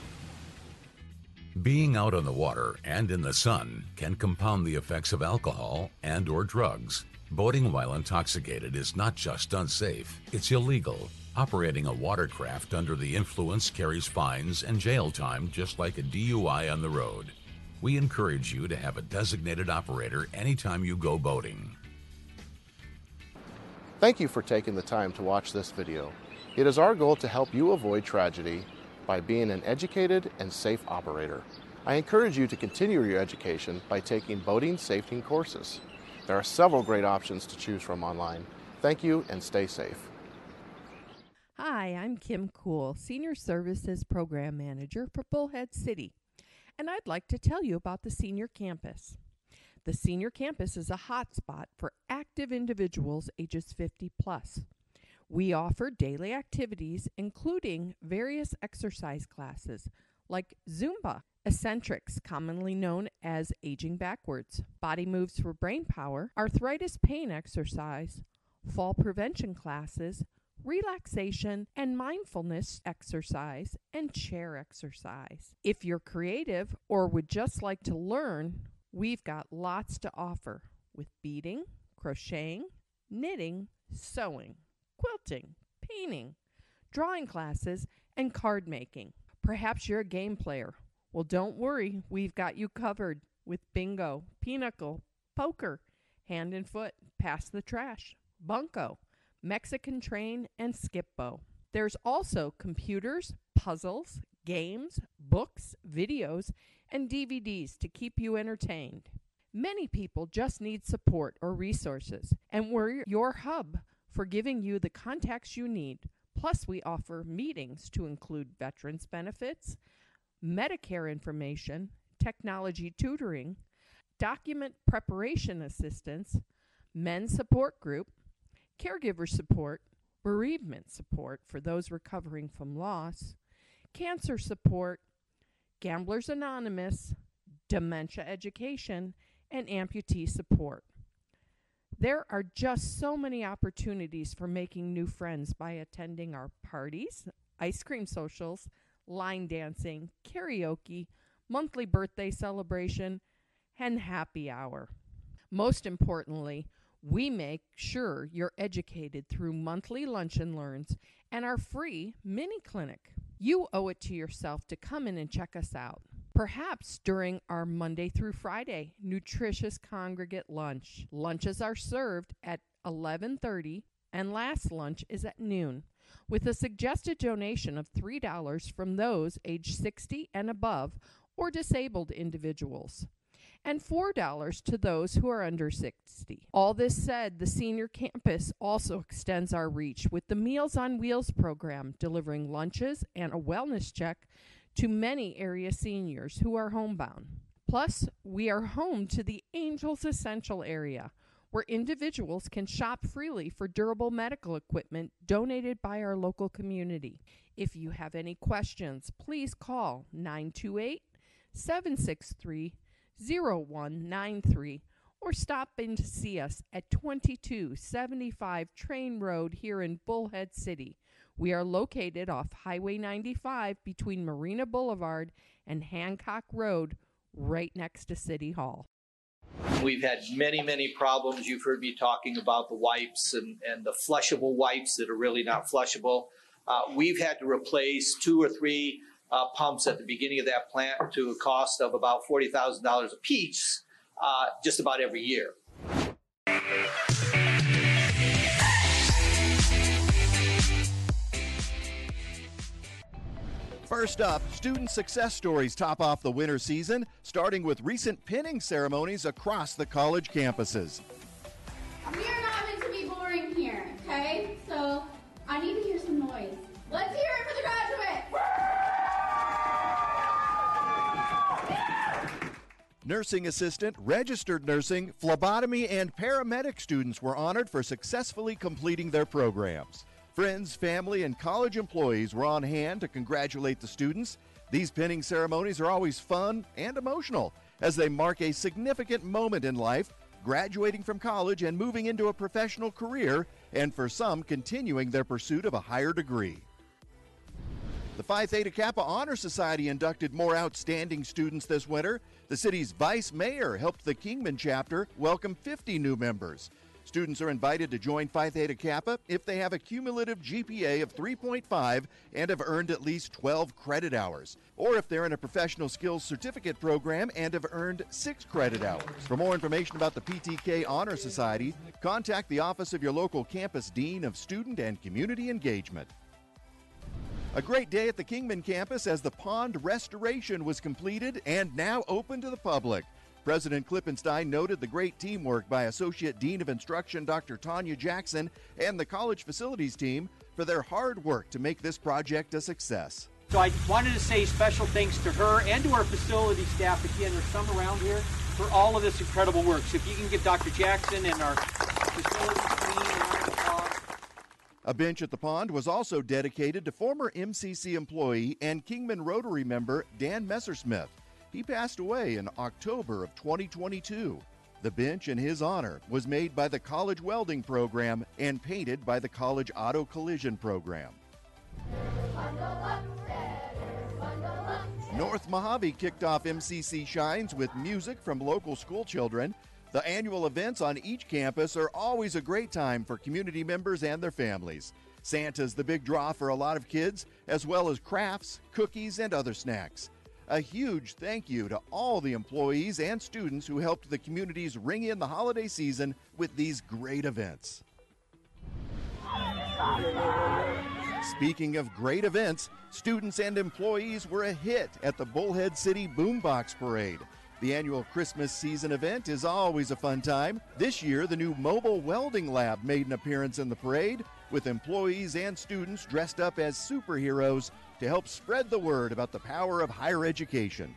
Being out on the water and in the sun can compound the effects of alcohol and or drugs. Boating while intoxicated is not just unsafe, it's illegal. Operating a watercraft under the influence carries fines and jail time just like a DUI on the road. We encourage you to have a designated operator anytime you go boating. Thank you for taking the time to watch this video. It is our goal to help you avoid tragedy by being an educated and safe operator. I encourage you to continue your education by taking boating safety courses. There are several great options to choose from online. Thank you and stay safe. Hi, I'm Kim Cool, Senior Services Program Manager for Bullhead City, and I'd like to tell you about the Senior Campus. The Senior Campus is a hotspot for active individuals ages 50 plus. We offer daily activities, including various exercise classes like Zumba, Essentrics, commonly known as aging backwards, body moves for brain power, arthritis pain exercise, fall prevention classes, relaxation and mindfulness exercise, and chair exercise. If you're creative or would just like to learn, we've got lots to offer with beading, crocheting, knitting, sewing, quilting, painting, drawing classes, and card making. Perhaps you're a game player. Well, don't worry, we've got you covered with bingo, pinochle, poker, hand and foot, pass the trash, bunco, Mexican train, and Skip-Bo. There's also computers, puzzles, games, books, videos, and DVDs to keep you entertained. Many people just need support or resources, and we're your hub for giving you the contacts you need. Plus, we offer meetings to include veterans benefits, Medicare information, technology tutoring, document preparation assistance, men's support group, caregiver support, bereavement support for those recovering from loss, cancer support, Gamblers Anonymous, dementia education, and amputee support. There are just so many opportunities for making new friends by attending our parties, ice cream socials, line dancing, karaoke, monthly birthday celebration, and happy hour. Most importantly, we make sure you're educated through monthly lunch and learns and our free mini clinic. You owe it to yourself to come in and check us out. Perhaps during our Monday through Friday nutritious congregate lunch. Lunches are served at 11:30 and last lunch is at noon with a suggested donation of $3 from those age 60 and above or disabled individuals and $4 to those who are under 60. All this said, the senior campus also extends our reach with the Meals on Wheels program, delivering lunches and a wellness check to many area seniors who are homebound. Plus, we are home to the Angels Essential area, where individuals can shop freely for durable medical equipment donated by our local community. If you have any questions, please call 928 763 0193 or stop in to see us at 2275 Trane Road here in Bullhead City. We are located off Highway 95 between Marina Boulevard and Hancock Road, right next to City Hall. We've had many, many problems. You've heard me talking about the wipes and, and the flushable wipes that are really not flushable. Uh, we've had to replace two or three uh, pumps at the beginning of that plant to a cost of about $40,000 a piece uh, just about every year. First up, student success stories top off the winter season, starting with recent pinning ceremonies across the college campuses. We are not meant to be boring here, okay? So I need to hear some noise. Let's hear it for the graduates! Nursing assistant, registered nursing, phlebotomy, and paramedic students were honored for successfully completing their programs. Friends, family, and college employees were on hand to congratulate the students. These pinning ceremonies are always fun and emotional as they mark a significant moment in life, graduating from college and moving into a professional career, and for some, continuing their pursuit of a higher degree. The Phi Theta Kappa Honor Society inducted more outstanding students this winter. The city's vice mayor helped the Kingman chapter welcome 50 new members. Students are invited to join Phi Theta Kappa if they have a cumulative GPA of 3.5 and have earned at least 12 credit hours, or if they're in a professional skills certificate program and have earned 6 credit hours. For more information about the PTK Honor Society, contact the office of your local campus dean of student and community engagement. A great day at the Kingman campus as the pond restoration was completed and now open to the public. President Klippenstein noted the great teamwork by Associate Dean of Instruction Dr. Tanya Jackson and the college facilities team for their hard work to make this project a success. So I wanted to say special thanks to her and to our facility staff, again, there's some around here, for all of this incredible work. So if you can give Dr. Jackson and our facilities team and our A bench at the pond was also dedicated to former MCC employee and Kingman Rotary member Dan Messersmith. He passed away in October of 2022. The bench in his honor was made by the College Welding Program and painted by the College Auto Collision Program. North Mohave kicked off MCC Shines with music from local school children. The annual events on each campus are always a great time for community members and their families. Santa's the big draw for a lot of kids, as well as crafts, cookies, and other snacks. A huge thank you to all the employees and students who helped the communities ring in the holiday season with these great events. Speaking of great events, students and employees were a hit at the Bullhead City Boombox Parade. The annual Christmas season event is always a fun time. This year, the new mobile welding lab made an appearance in the parade, with employees and students dressed up as superheroes to help spread the word about the power of higher education.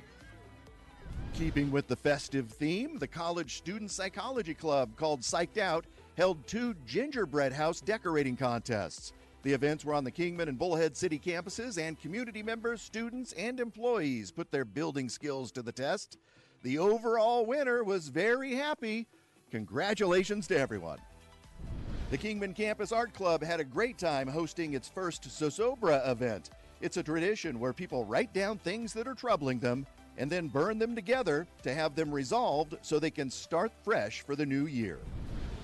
Keeping with the festive theme, the College Student Psychology Club, called Psyched Out, held two gingerbread house decorating contests. The events were on the Kingman and Bullhead City campuses, and community members, students, and employees put their building skills to the test. The overall winner was very happy. Congratulations to everyone. The Kingman Campus Art Club had a great time hosting its first Zozobra event. It's a tradition where people write down things that are troubling them and then burn them together to have them resolved so they can start fresh for the new year.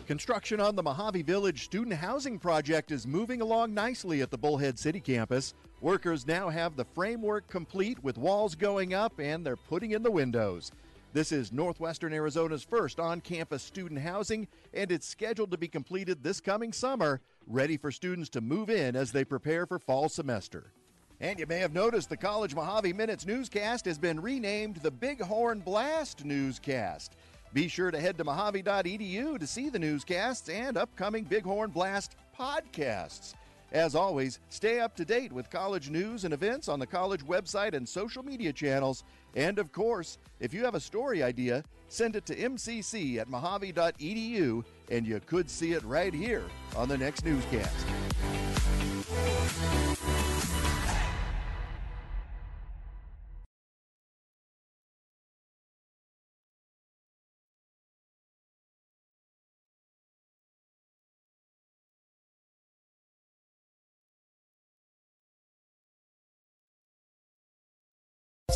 Construction on the Mojave Village student housing project is moving along nicely at the Bullhead City campus. Workers now have the framework complete with walls going up and they're putting in the windows. This is Northwestern Arizona's first on campus student housing, and it's scheduled to be completed this coming summer, ready for students to move in as they prepare for fall semester. And you may have noticed the College Mohave Minutes newscast has been renamed the Big Horn Blast Newscast. Be sure to head to mohave.edu to see the newscasts and upcoming Big Horn Blast podcasts. As always, stay up to date with college news and events on the college website and social media channels. And of course, if you have a story idea, send it to mcc at mohave.edu and you could see it right here on the next newscast.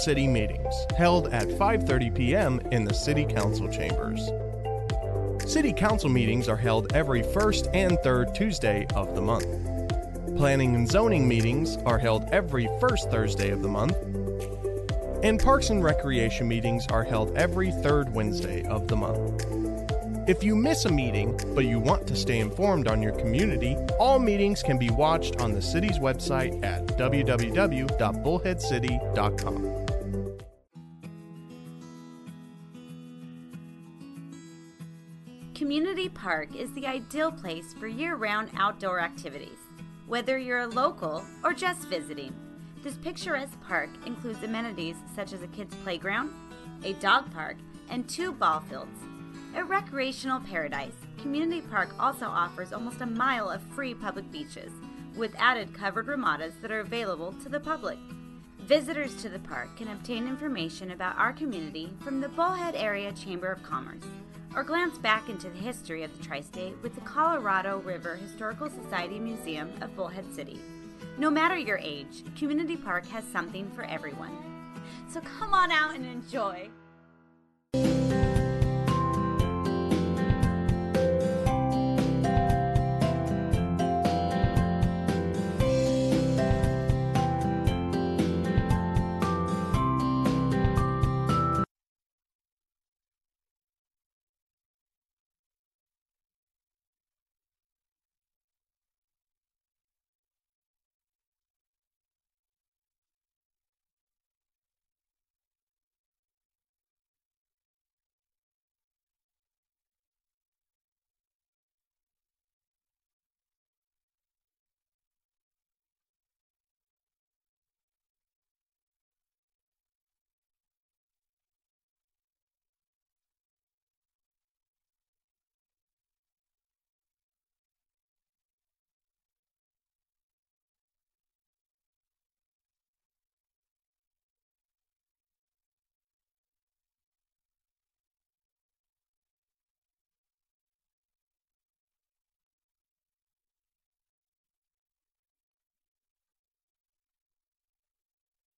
City meetings held at 5:30 p.m. in the City Council chambers. City Council meetings are held every first and third Tuesday of the month. Planning and zoning meetings are held every first Thursday of the month. And Parks and Recreation meetings are held every third Wednesday of the month. If you miss a meeting, but you want to stay informed on your community, all meetings can be watched on the city's website at www.bullheadcity.com. Community Park is the ideal place for year round outdoor activities. Whether you're a local or just visiting, this picturesque park includes amenities such as a kids' playground, a dog park, and two ball fields. A recreational paradise, Community Park also offers almost a mile of free public beaches, with added covered ramadas that are available to the public. Visitors to the park can obtain information about our community from the Bullhead Area Chamber of Commerce or glance back into the history of the tri state with the Colorado River Historical Society Museum of Bullhead City. No matter your age, Community Park has something for everyone. So come on out and enjoy.